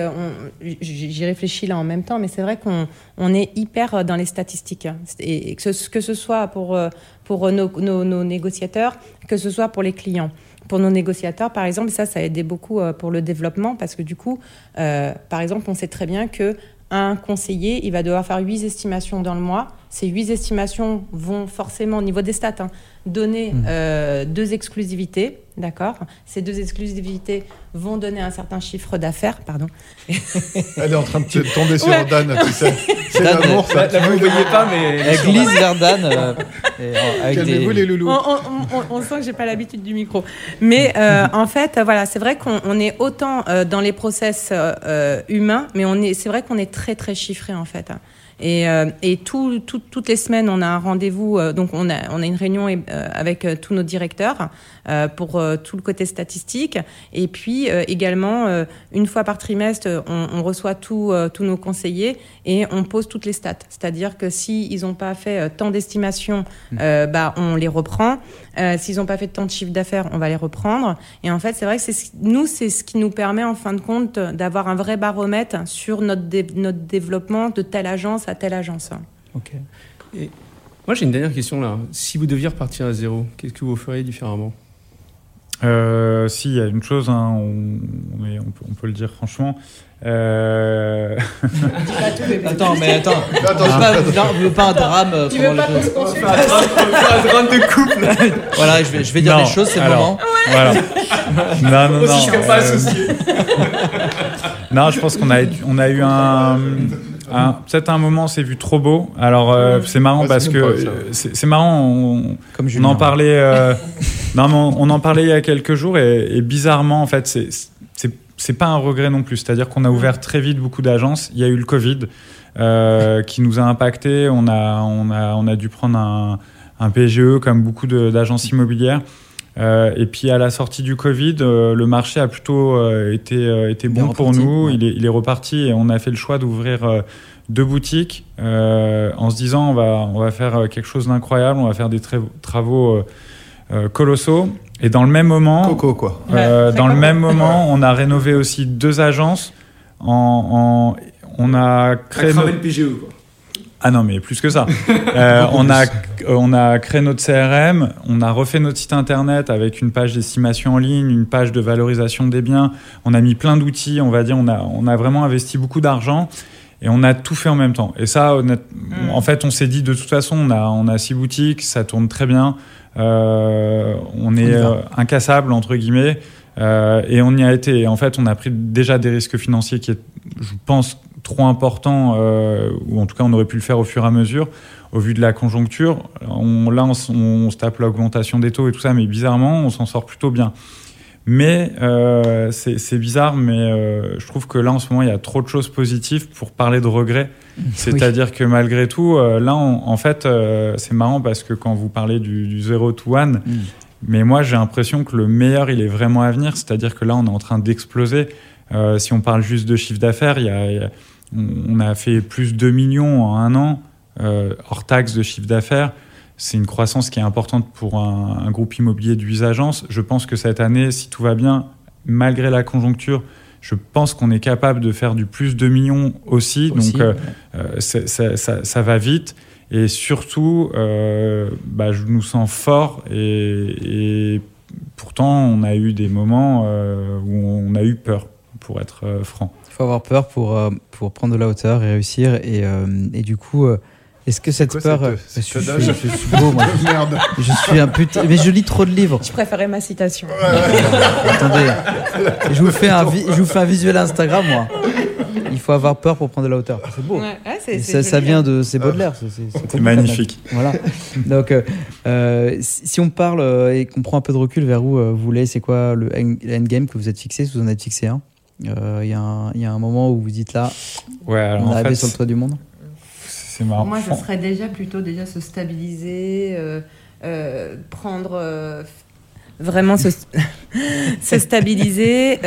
J'y réfléchis là en même temps, mais c'est vrai qu'on est hyper dans les statistiques. Et que ce, que ce soit pour, pour nos, nos, négociateurs, que ce soit pour les clients pour nos négociateurs, par exemple, ça, ça a aidé beaucoup pour le développement parce que du coup, par exemple, on sait très bien que un conseiller, il va devoir faire huit estimations dans le mois. Ces huit estimations vont forcément, au niveau des stats, hein, donner mmh. euh, deux exclusivités. D'accord? Ces deux exclusivités vont donner un certain chiffre d'affaires. Pardon. [LAUGHS] Elle est en train de tomber sur Dan, tu sais. C'est l'amour, ça. vous ne voyez pas, mais elle glisse vers Dan. Euh, [LAUGHS] Calmez-vous, les loulous. On, sent que j'ai pas l'habitude du micro. Mais euh, [LAUGHS] en fait, voilà, c'est vrai qu'on est autant dans les process humains, mais c'est vrai qu'on est très, très chiffré, en fait. Et, euh, et tout, toutes les semaines, on a un rendez-vous, euh, donc on a, on a une réunion euh, avec tous nos directeurs pour tout le côté statistique. Et puis également, une fois par trimestre, on, on reçoit tous nos conseillers et on pose toutes les stats. C'est-à-dire que s'ils ils n'ont pas fait tant d'estimations, mmh. bah, on les reprend. s'ils n'ont pas fait tant de chiffre d'affaires, on va les reprendre. Et en fait, c'est vrai que c'est nous, c'est ce qui nous permet, en fin de compte, d'avoir un vrai baromètre sur notre, notre développement de telle agence à telle agence. Ok. Et moi, j'ai une dernière question là. Si vous deviez repartir à zéro, qu'est-ce que vous feriez différemment? Euh, Si, il y a une chose, hein, on, on, peut, le dire franchement. Euh... attends, mais attends. [LAUGHS] attends on veut pas un drame. Euh, tu veux pas qu'on se consulte [LAUGHS] Un drame de couple. [LAUGHS] voilà, je vais, je vais dire les choses, c'est le moment. Voilà. non, non, non. Aussi, je pas associé. non, je pense qu'on a, on a eu un ah, peut-être un moment, c'est vu trop beau. Alors, euh, c'est marrant parce que c'est marrant. On, Comme on en parlait. Euh, [LAUGHS] non, on, en parlait il y a quelques jours et, bizarrement, en fait, c'est pas un regret non plus. C'est-à-dire qu'on a ouvert très vite beaucoup d'agences. Il y a eu le Covid euh, qui nous a impacté. On a, on a, on a dû prendre un, un PGE comme beaucoup d'agences immobilières. Et puis à la sortie du Covid, le marché a plutôt été, été bon pour nous. Il, est, il, est, reparti et on a fait le choix d'ouvrir deux boutiques euh, en se disant on va, on va faire euh, quelque chose d'incroyable, on va faire des travaux euh, colossaux. Et dans le même moment, Coco, quoi. dans le même moment, on a rénové aussi deux agences. En, on a créé. le PGE, quoi. Ah non, mais plus que ça. [LAUGHS] on, a, on a créé notre CRM, on a refait notre site internet avec une page d'estimation en ligne, une page de valorisation des biens. On a mis plein d'outils, on va dire, on a, on a vraiment investi beaucoup d'argent. Et on a tout fait en même temps. Et ça, mm. en fait, on s'est dit de toute façon, on a, on a six boutiques, ça tourne très bien. Euh, on est euh, incassable, entre guillemets. Euh, et on y a été. Et en fait, on a pris déjà des risques financiers qui, je pense, trop importants, euh, ou en tout cas, on aurait pu le faire au fur et à mesure, au vu de la conjoncture. On, là, on, on se tape l'augmentation des taux et tout ça, mais bizarrement, on s'en sort plutôt bien. Mais euh, c'est bizarre, mais euh, je trouve que là, en ce moment, il y a trop de choses positives pour parler de regrets. C'est-à-dire que malgré tout, là, en fait, c'est marrant parce que quand vous parlez du, du zero to one, mm. mais moi, j'ai l'impression que le meilleur, il est vraiment à venir. C'est-à-dire que là, on est en train d'exploser. si on parle juste de chiffre d'affaires, il on a fait plus de 2 millions en un an, hors taxe de chiffre d'affaires c'est une croissance qui est importante pour un, un groupe immobilier d'usagence. Je pense que cette année, si tout va bien, malgré la conjoncture, je pense qu'on est capable de faire du plus de millions aussi. donc, ça, va vite. Et surtout, bah, je nous sens fort et, pourtant, on a eu des moments où on a eu peur, pour être franc. Il faut avoir peur pour, pour prendre de la hauteur et réussir. Et, et du coup, est-ce que cette peur. Euh, je, suis, beau, moi. [LAUGHS] Merde. Je suis un putain. Mais je lis trop de livres. Je préférais ma citation. Attendez. Je vous, fais un je vous fais un visuel Instagram, moi. Il faut avoir peur pour prendre de la hauteur. C'est beau. ça, ça, vient de. C'est Baudelaire. C'est magnifique. Voilà. Donc, euh, euh, si on parle et qu'on prend un peu de recul vers où vous voulez, c'est quoi le endgame que vous êtes fixé, si vous en êtes fixé un? Il y, y, a un moment où vous dites là, ouais, alors on est arrivé sur le toit du monde moi, ce serait déjà plutôt déjà se stabiliser, euh, euh, prendre euh, vraiment se, [LAUGHS] se stabiliser,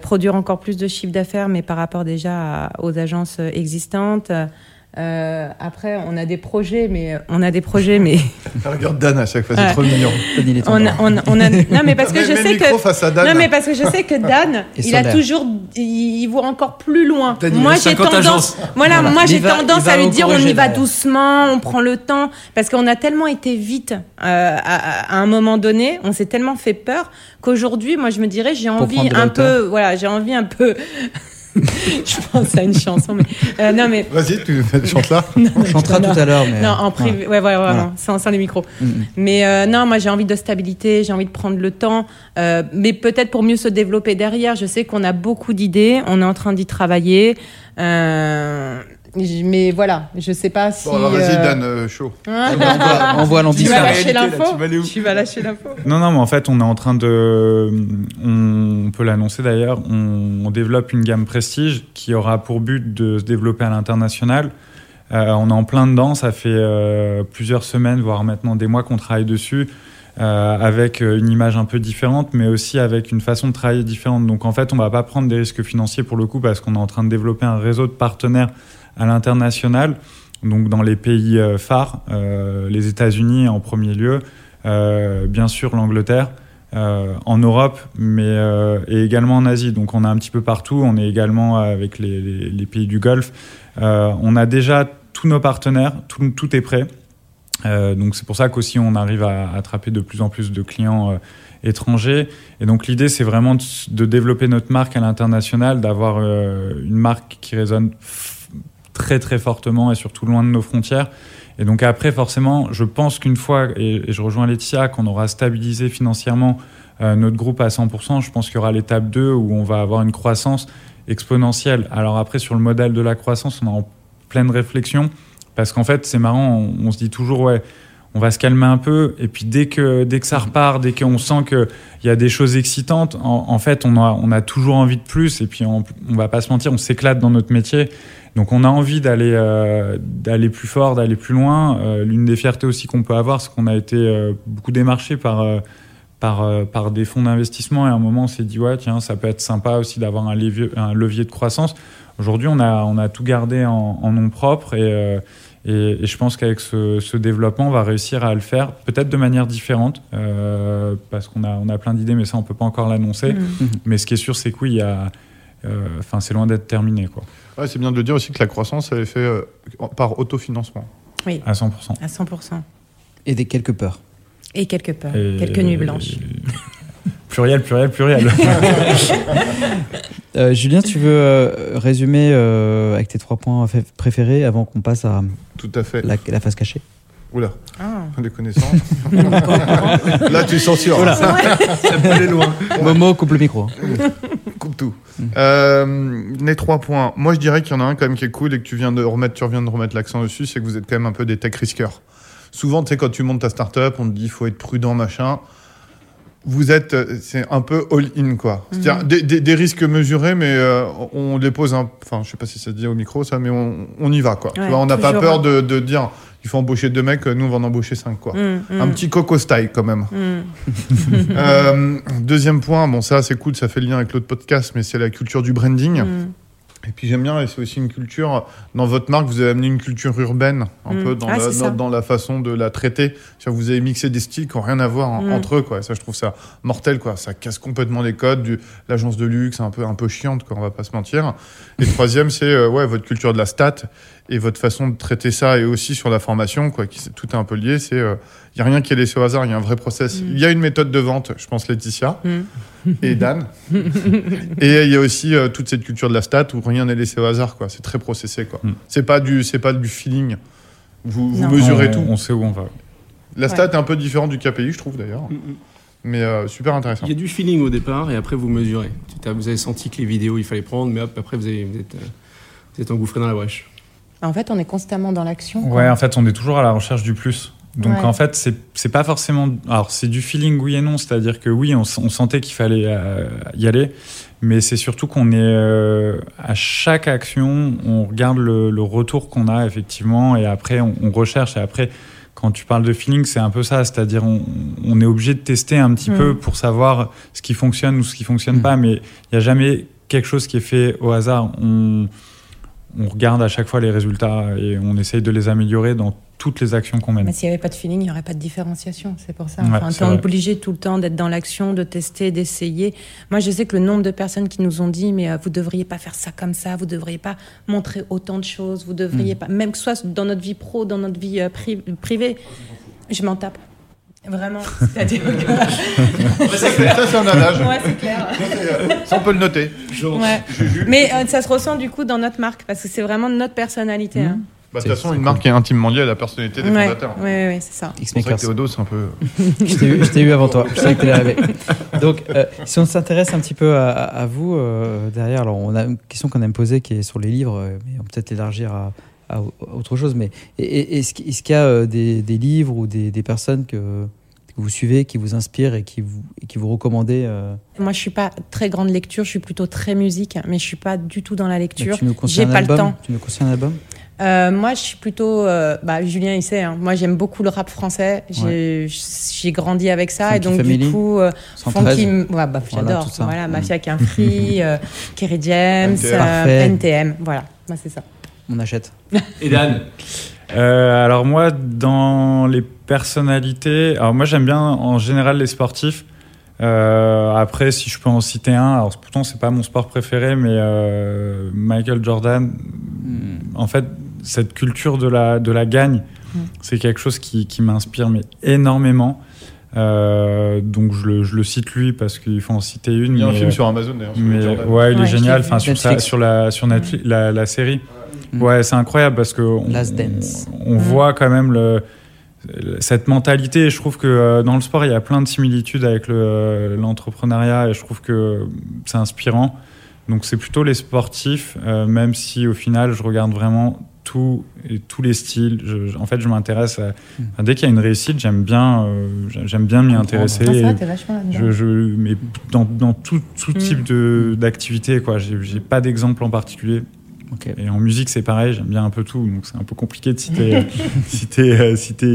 produire encore plus de chiffre d'affaires, mais par rapport déjà aux agences existantes. Euh, après, on a des projets, mais on a des projets, mais. [LAUGHS] Regarde Dan à chaque fois, c'est trop mignon. On a, on, on a... [LAUGHS] Non, mais parce que je sais que. Non, mais parce que je sais que Dan, [LAUGHS] il a toujours, il voit encore plus loin. moi, j'ai tendance. Voilà, moi, j'ai tendance à lui dire, on y va doucement, on prend le temps, parce qu'on a tellement été vite euh, à, à, un moment donné, on s'est tellement fait peur qu'aujourd'hui, moi, je me dirais, j'ai envie un peu, voilà, j'ai envie un peu [LAUGHS] je pense à une chanson, mais euh, non, mais. Vas-y, tu chantes là. on chantera tout à l'heure, mais. Non, en privé, ouais, ouais, vraiment, sans, sans, les micros. Mm, mm. Mais euh, non, moi j'ai envie de stabilité, j'ai envie de prendre le temps, euh, mais peut-être pour mieux se développer derrière. Je sais qu'on a beaucoup d'idées, on est en train d'y travailler. Euh, mais voilà, je sais pas si. Bon, alors vas-y, euh, Dan, euh, chaud. on voit Tu vas lâcher l'info Tu vas lâcher l'info Non, non, mais en fait, on est en train de. On peut l'annoncer d'ailleurs, on, développe une gamme prestige qui aura pour but de se développer à l'international. Euh, on est en plein dedans, ça fait plusieurs semaines, voire maintenant des mois qu'on travaille dessus. avec une image un peu différente, mais aussi avec une façon de travailler différente. Donc en fait, on ne va pas prendre des risques financiers pour le coup parce qu'on est en train de développer un réseau de partenaires à l'international, donc dans les pays euh, phares, euh, les États-Unis en premier lieu, euh, bien sûr l'Angleterre. en Europe, mais également en Asie. Donc on est un petit peu partout. On est également avec les, pays du Golfe. on a déjà tous nos partenaires, tout, tout est prêt. donc c'est pour ça qu'aussi on arrive à attraper de plus en plus de clients étrangers. Et donc l'idée c'est vraiment de, de, développer notre marque à l'international, d'avoir une marque qui résonne très très fortement et surtout loin de nos frontières. Et donc après, forcément, je pense qu'une fois, et, je rejoins Laetitia, qu'on aura stabilisé financièrement euh, notre groupe à 100%, je pense qu'il y aura l'étape 2 où on va avoir une croissance exponentielle. Alors après, sur le modèle de la croissance, on est en pleine réflexion, parce qu'en fait, c'est marrant, on, se dit toujours, ouais, on va se calmer un peu, et puis dès que, dès que ça repart, dès qu'on sent qu'il y a des choses excitantes, en, fait, on a, on a toujours envie de plus, et puis on, on va pas se mentir, on s'éclate dans notre métier. Donc on a envie d'aller euh, d'aller plus fort, d'aller plus loin. Euh, l'une des fiertés aussi qu'on peut avoir, c'est qu'on a été euh, beaucoup démarché par par, par des fonds d'investissement et à un moment on s'est dit ouais tiens ça peut être sympa aussi d'avoir un levier, un levier de croissance. Aujourd'hui on a on a tout gardé en, en nom propre et et, et, je pense qu'avec ce, ce, développement, on va réussir à le faire peut-être de manière différente, euh, parce qu'on a, on a plein d'idées, mais ça, on peut pas encore l'annoncer. Mmh. Mais ce qui est sûr, c'est que oui, il y a, enfin, c'est loin d'être terminé. Quoi c'est bien de dire aussi que la croissance, elle est faite euh, par autofinancement. Oui. À 100%. À 100%. Et des quelques peurs. Et quelques peurs. quelques nuits blanches. Pluriel, pluriel, pluriel. [LAUGHS] Euh, Julien, tu veux euh, résumer avec tes trois points préférés avant qu'on passe à, Tout à fait. La, la face cachée? Oula, ah. des connaissances. Là, tu censures. Oula. Ça peut aller loin. Momo, coupe le micro. [LAUGHS] coupe tout. Euh, les trois points. Moi, je dirais qu'il y en a un quand même qui est cool et que tu viens de remettre, tu reviens de remettre l'accent dessus, c'est que vous êtes quand même un peu des tech risqueurs. Souvent, tu sais, quand tu montes ta startup, on te dit il faut être prudent, machin. Vous êtes, euh, c'est un peu all-in, quoi. C'est-à-dire mm-hmm. des, risques mesurés, mais euh, on les pose un, enfin, je sais pas si ça se dit au micro, ça, mais on, y va, quoi. on n'a pas peur de, de dire il faut embaucher deux mecs, nous on va en embaucher cinq quoi. Mm, mm. Un petit coco style quand même. [LAUGHS] Euh, deuxième point, bon ça c'est cool, ça fait le lien avec l'autre podcast, mais c'est la culture du branding. Et puis j'aime bien, et c'est aussi une culture, dans votre marque, vous avez amené une culture urbaine, un Mm. peu dans, Ah, la, dans, dans la façon de la traiter. Vous avez mixé des styles qui n'ont rien à voir en- Mm. entre eux, quoi. Et ça, je trouve ça mortel, quoi. Ça casse complètement les codes, du, l'agence de luxe, un peu, un peu chiante, quoi, on va pas se mentir. Et troisième, c'est, euh, ouais, votre culture de la stat et votre façon de traiter ça, et aussi sur la formation, quoi, qui, tout est un peu lié, c'est, il y a rien qui est laissé au hasard, il y a un vrai process. Mm. Il y a une méthode de vente, je pense Laetitia Mm. [LAUGHS] et Dan. [LAUGHS] Et il y a aussi euh, toute cette culture de la stat où rien n'est laissé au hasard, quoi. C'est très processé, quoi. Mm. C'est pas du, c'est pas du feeling. Vous, vous Non. mesurez on, tout. On sait où on va. La stat est un peu différente du KPI, je trouve d'ailleurs, Mm, mais euh, super intéressant. Il y a du feeling au départ et après vous mesurez. Vous avez senti que les vidéos il fallait prendre, mais hop, après vous, avez- vous êtes, euh, vous êtes engouffré dans la brèche. En fait, on est constamment dans l'action. Ouais, en fait, on est toujours à la recherche du plus. Donc Ouais. en fait, c'est pas forcément. Alors c'est du feeling oui et non, c'est-à-dire que oui, on, sentait qu'il fallait euh, y aller, mais c'est surtout qu'on est euh, à chaque action, on regarde le, le retour qu'on a effectivement, et après on, on recherche. Et après, quand tu parles de feeling, c'est un peu ça, c'est-à-dire on, on est obligé de tester un petit Mm. peu pour savoir ce qui fonctionne ou ce qui fonctionne Mm. pas, mais il n'y a jamais quelque chose qui est fait au hasard. On, on regarde à chaque fois les résultats et on essaye de les améliorer dans toutes les actions qu'on mène. Mais s'il n'y avait pas de feeling, il n'y aurait pas de différenciation. C'est pour ça. Ouais, Enfin, t'es vrai. obligé tout le temps d'être dans l'action, de tester, d'essayer. Moi, je sais que le nombre de personnes qui nous ont dit, mais euh, vous devriez pas faire ça comme ça, vous devriez pas montrer autant de choses, vous Mm. devriez pas, même que ce soit dans notre vie pro, dans notre vie euh, pri- privée, je m'en tape. Vraiment. C'est-à-dire que- [LAUGHS] Ça, c'est un adage. ouais, c'est clair. [LAUGHS] Ça, on peut le noter. Ouais. Mais euh, ça se ressent du coup dans notre marque parce que c'est vraiment notre personnalité. hein. Bah, de toute façon, une marque est intimement liée à la personnalité des Ouais, fondateurs. ouais, ouais, ouais, c'est ça. X C'est Théodo, c'est un peu. [LAUGHS] Je t'ai eu, avant toi. Je savais que t'allais arriver. Donc, euh, si on s'intéresse un petit peu à, à vous euh, derrière, alors on a une question qu'on aime poser qui est sur les livres, mais on peut peut-être élargir à, à autre chose. Mais est-ce qu'il y a euh, des, des livres ou des, des personnes que, que vous suivez, qui vous inspirent et qui vous, et qui vous recommandez euh, Moi, je suis pas très grande lecture, je suis plutôt très musique, mais je suis pas du tout dans la lecture. Tu nous conseilles J'ai un pas le album temps. Tu nous conseilles un album? Euh, moi, je suis plutôt. euh, bah, Julien, il sait. hein, moi, j'aime beaucoup le rap français. J'ai grandi avec ça. Funky et donc, Family, du coup, euh, 113 Funky. Ouais, bah, Voilà, j'adore. ça. Voilà, Mm. Mafia euh, [LAUGHS] Kerry James, NTM. euh. Voilà, moi, c'est ça. On achète. [LAUGHS] Et Dan Euh, alors moi, dans les personnalités, alors moi j'aime bien en général les sportifs. Euh, après, si je peux en citer un, alors pourtant c'est pas mon sport préféré, mais euh, Michael Jordan. En fait, cette culture de la de la gagne, Mm. c'est quelque chose qui, qui m'inspire mais énormément. Euh, donc je le, je le cite lui parce qu'il faut en citer une. Il y a un film sur Amazon d'ailleurs. ouais, il Ouais, est génial. Enfin, sur, sur la sur Netflix, la, la série. Mm. Ouais, c'est incroyable parce que on, Last Dance. on, on voit quand même le cette mentalité. Et je trouve que euh, dans le sport, il y a plein de similitudes avec le, euh, l'entrepreneuriat et je trouve que c'est inspirant. Donc c'est plutôt les sportifs, euh, même si au final, je regarde vraiment tout et tous les styles. Je- en fait, je m'intéresse à, enfin, dès qu'il y a une réussite, j'aime bien, euh, j'aime bien m'y intéresser. Ah, vachement là-dedans. je, je, mais dans, dans tout, tout Mm. type d'activité, quoi. J'ai pas d'exemple en particulier. Et en musique, c'est pareil, j'aime bien un peu tout, donc c'est un peu compliqué de citer, euh, [LAUGHS] citer, euh, citer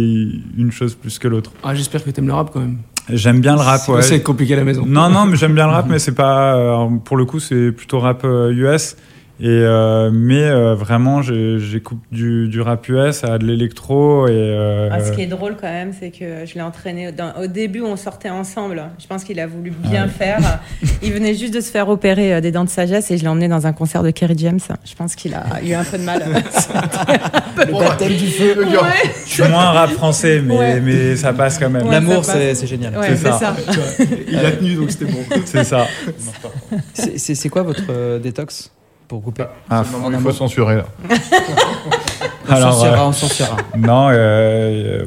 une chose plus que l'autre. Ah, J'espère que t'aimes le rap quand même. J'aime bien le rap, ouais. c'est compliqué à la maison. Non, non, mais j'aime bien le rap, [LAUGHS] mais c'est pas. euh, pour le coup, c'est plutôt rap US. Et euh, mais euh, vraiment, j'ai- j'écoute du, du rap US à de l'électro et. euh, Ah, ce qui est drôle quand même, c'est que je l'ai entraîné. dans- au début, on sortait ensemble. Je pense qu'il a voulu bien faire. [LAUGHS] Il venait juste de se faire opérer euh, des dents de sagesse et je l'ai emmené dans un concert de Kerry James. Je pense qu'il a eu un peu de mal. [LAUGHS] Le baptême du feu, je suis moins rap français, mais, Ouais. mais ça passe quand même. Ouais, L'amour, c'est génial. Ouais, C'est ça. ça. Il a tenu donc c'était bon. C'est ça. C'est- quoi votre euh, détox? Pour couper Ah, le moment il faut censurer là. [LAUGHS] On Alors, censurera, euh, on censurera. Non, euh,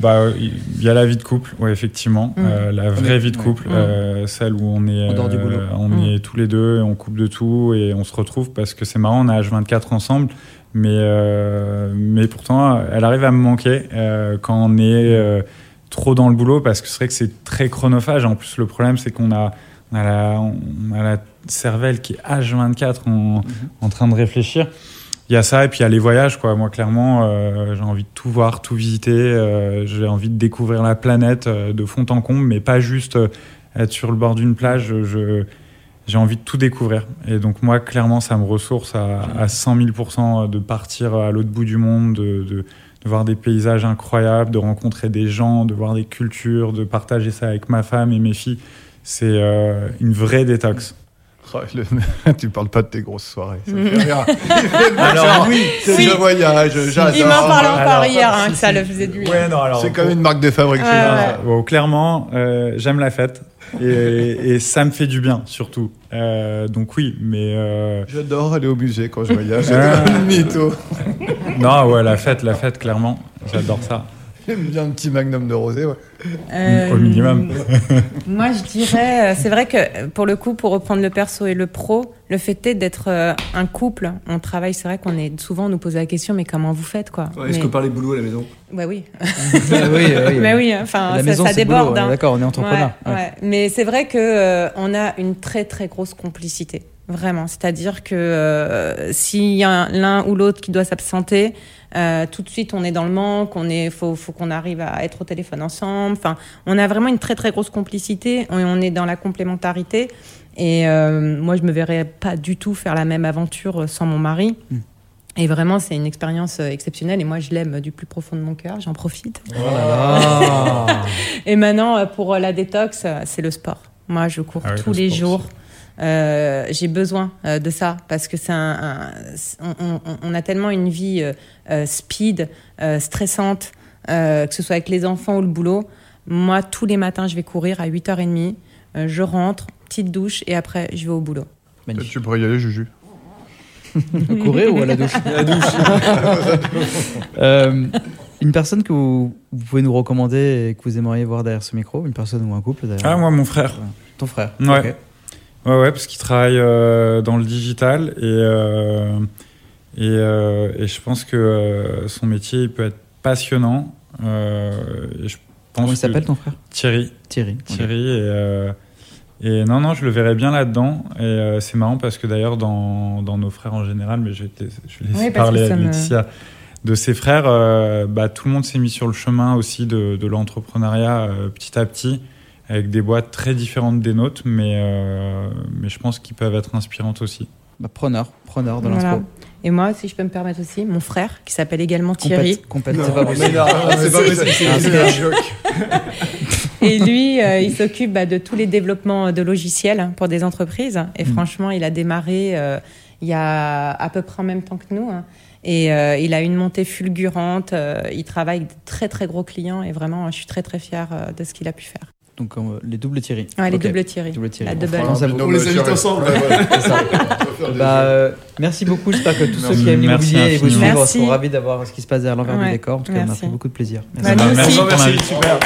bah, il y a la vie de couple, ouais, effectivement, Mm. Euh, la vraie vie de couple, Mm. euh, celle où on est, du euh, on Mm. est tous les deux, et on coupe de tout et on se retrouve parce que c'est marrant, on a H24 ensemble, mais euh, mais pourtant, elle arrive à me manquer euh, quand on est euh, trop dans le boulot parce que c'est vrai que c'est très chronophage. En plus, le problème, c'est qu'on a on a la, on a la cervelle qui est H24 en, en train de réfléchir. Il y a ça et puis il y a les voyages quoi. Moi clairement euh, j'ai envie de tout voir, tout visiter. euh, j'ai envie de découvrir la planète euh, de fond en comble, mais pas juste être sur le bord d'une plage. Je j'ai envie de tout découvrir. Et donc moi, clairement, ça me ressource à, à 100 000% de partir à l'autre bout du monde, de, de, de voir des paysages incroyables, de rencontrer des gens, de voir des cultures, de partager ça avec ma femme et mes filles. C'est une vraie détox. Oh, [LAUGHS] le- tu parles pas de tes grosses soirées. Ça fait rire. [LAUGHS] Il fait de Alors, oui, c'est Oui. le voyage, j'adore. Il m'en parlait encore Alors, hier, hein, si, que ça si. le faisait du bien. Ouais, non, alors. C'est comme une marque de fabrique. Ouais. Bon, clairement, euh, j'aime la fête et, et ça me fait du bien surtout. Euh, donc oui, mais euh, J'adore aller au musée quand je voyage. Ah. C'est un mytho. non, ouais, la fête, la fête, clairement, j'adore ça. J'aime bien un petit magnum de rosé. Ouais. Euh, Au minimum. [LAUGHS] Moi, je dirais, euh, c'est vrai que pour le coup, pour reprendre le perso et le pro, le fait est d'être euh, un couple, on travaille, c'est vrai qu'on est souvent, on nous pose la question, mais comment vous faites, quoi? Est-ce mais... que par les boulots à la maison? Ouais, oui. Ah oui, oui, mais oui, enfin, La ça, maison, ça c'est boulot, déborde. hein. D'accord, on est entrepreneur. Ouais, Ouais. ouais. Mais c'est vrai que euh, on a une très très grosse complicité, vraiment. C'est-à-dire que euh, s'il y a un- l'un ou l'autre qui doit s'absenter, euh, tout de suite on est dans le manque. On est, faut, faut qu'on arrive à être au téléphone ensemble. Enfin, on a vraiment une très très grosse complicité. On, on est dans la complémentarité. Et euh, moi, je me verrais pas du tout faire la même aventure sans mon mari. Mm. Et vraiment, c'est une expérience euh, exceptionnelle. Et moi, je l'aime du plus profond de mon cœur. J'en profite. Oh là là. [LAUGHS] Et maintenant, euh, pour euh, la détox, euh, c'est le sport. Moi, je cours Ah oui, tous le les sport jours. Euh, j'ai besoin euh, de ça parce que c'est un, on, a tellement une vie euh, speed, euh, stressante, euh, que ce soit avec les enfants ou le boulot. Moi, tous les matins, je vais courir à 8h30. euh, je rentre, petite douche et après, je vais au boulot. Magnifique. Tu pourrais y aller, Juju. [LAUGHS] Courir ou à la douche? [LAUGHS] À la douche. [LAUGHS] Euh, une personne que vous, vous pouvez nous recommander et que vous aimeriez voir derrière ce micro, une personne ou un couple d'ailleurs? Ah, moi, mon frère. Ton frère. Ouais. Ouais, ouais, parce qu'il travaille euh, dans le digital et, euh, et, euh, et je pense que euh, son métier il peut être passionnant. Euh, et je pense Comment il s'appelle ton frère? Thierry. Thierry. Thierry et, euh, et non, non, je le verrais bien là-dedans. Et euh, c'est marrant parce que d'ailleurs, dans, dans nos frères en général, mais je vais, je vais laisser Oui, parler à me- Laetitia de ses frères, euh, bah, tout le monde s'est mis sur le chemin aussi de, de l'entrepreneuriat euh, petit à petit, avec des boîtes très différentes des nôtres, mais, euh, mais je pense qu'ils peuvent être inspirantes aussi. Bah, preneur, preneur de Voilà. l'inspo. Et moi, si je peux me permettre aussi, mon frère, qui s'appelle également Thierry. Complète, c'est pas possible. c'est pas possible. Ah, C'est un joke. Et lui, euh, il s'occupe bah, de tous les développements de logiciels pour des entreprises. Et Mm. franchement, il a démarré euh, il y a à peu près en même temps que nous. hein. Et euh, il a une montée fulgurante. euh, il travaille avec de très très gros clients. Et vraiment, je suis très très fière euh, de ce qu'il a pu faire. Donc euh, les doubles Thierry. Ouais, les doubles Thierry. Double Thierry. La On double. binôme On les invite ensemble. [LAUGHS] On Bah, euh, merci beaucoup. J'espère que tous ceux Merci. qui aiment Merci l'immobilier et vous suivre Merci. seront ravis d'avoir ce qui se passe derrière l'envers du Ouais, décor. En tout cas, on a merci. pris beaucoup de plaisir. Bah, Merci pour Merci, super.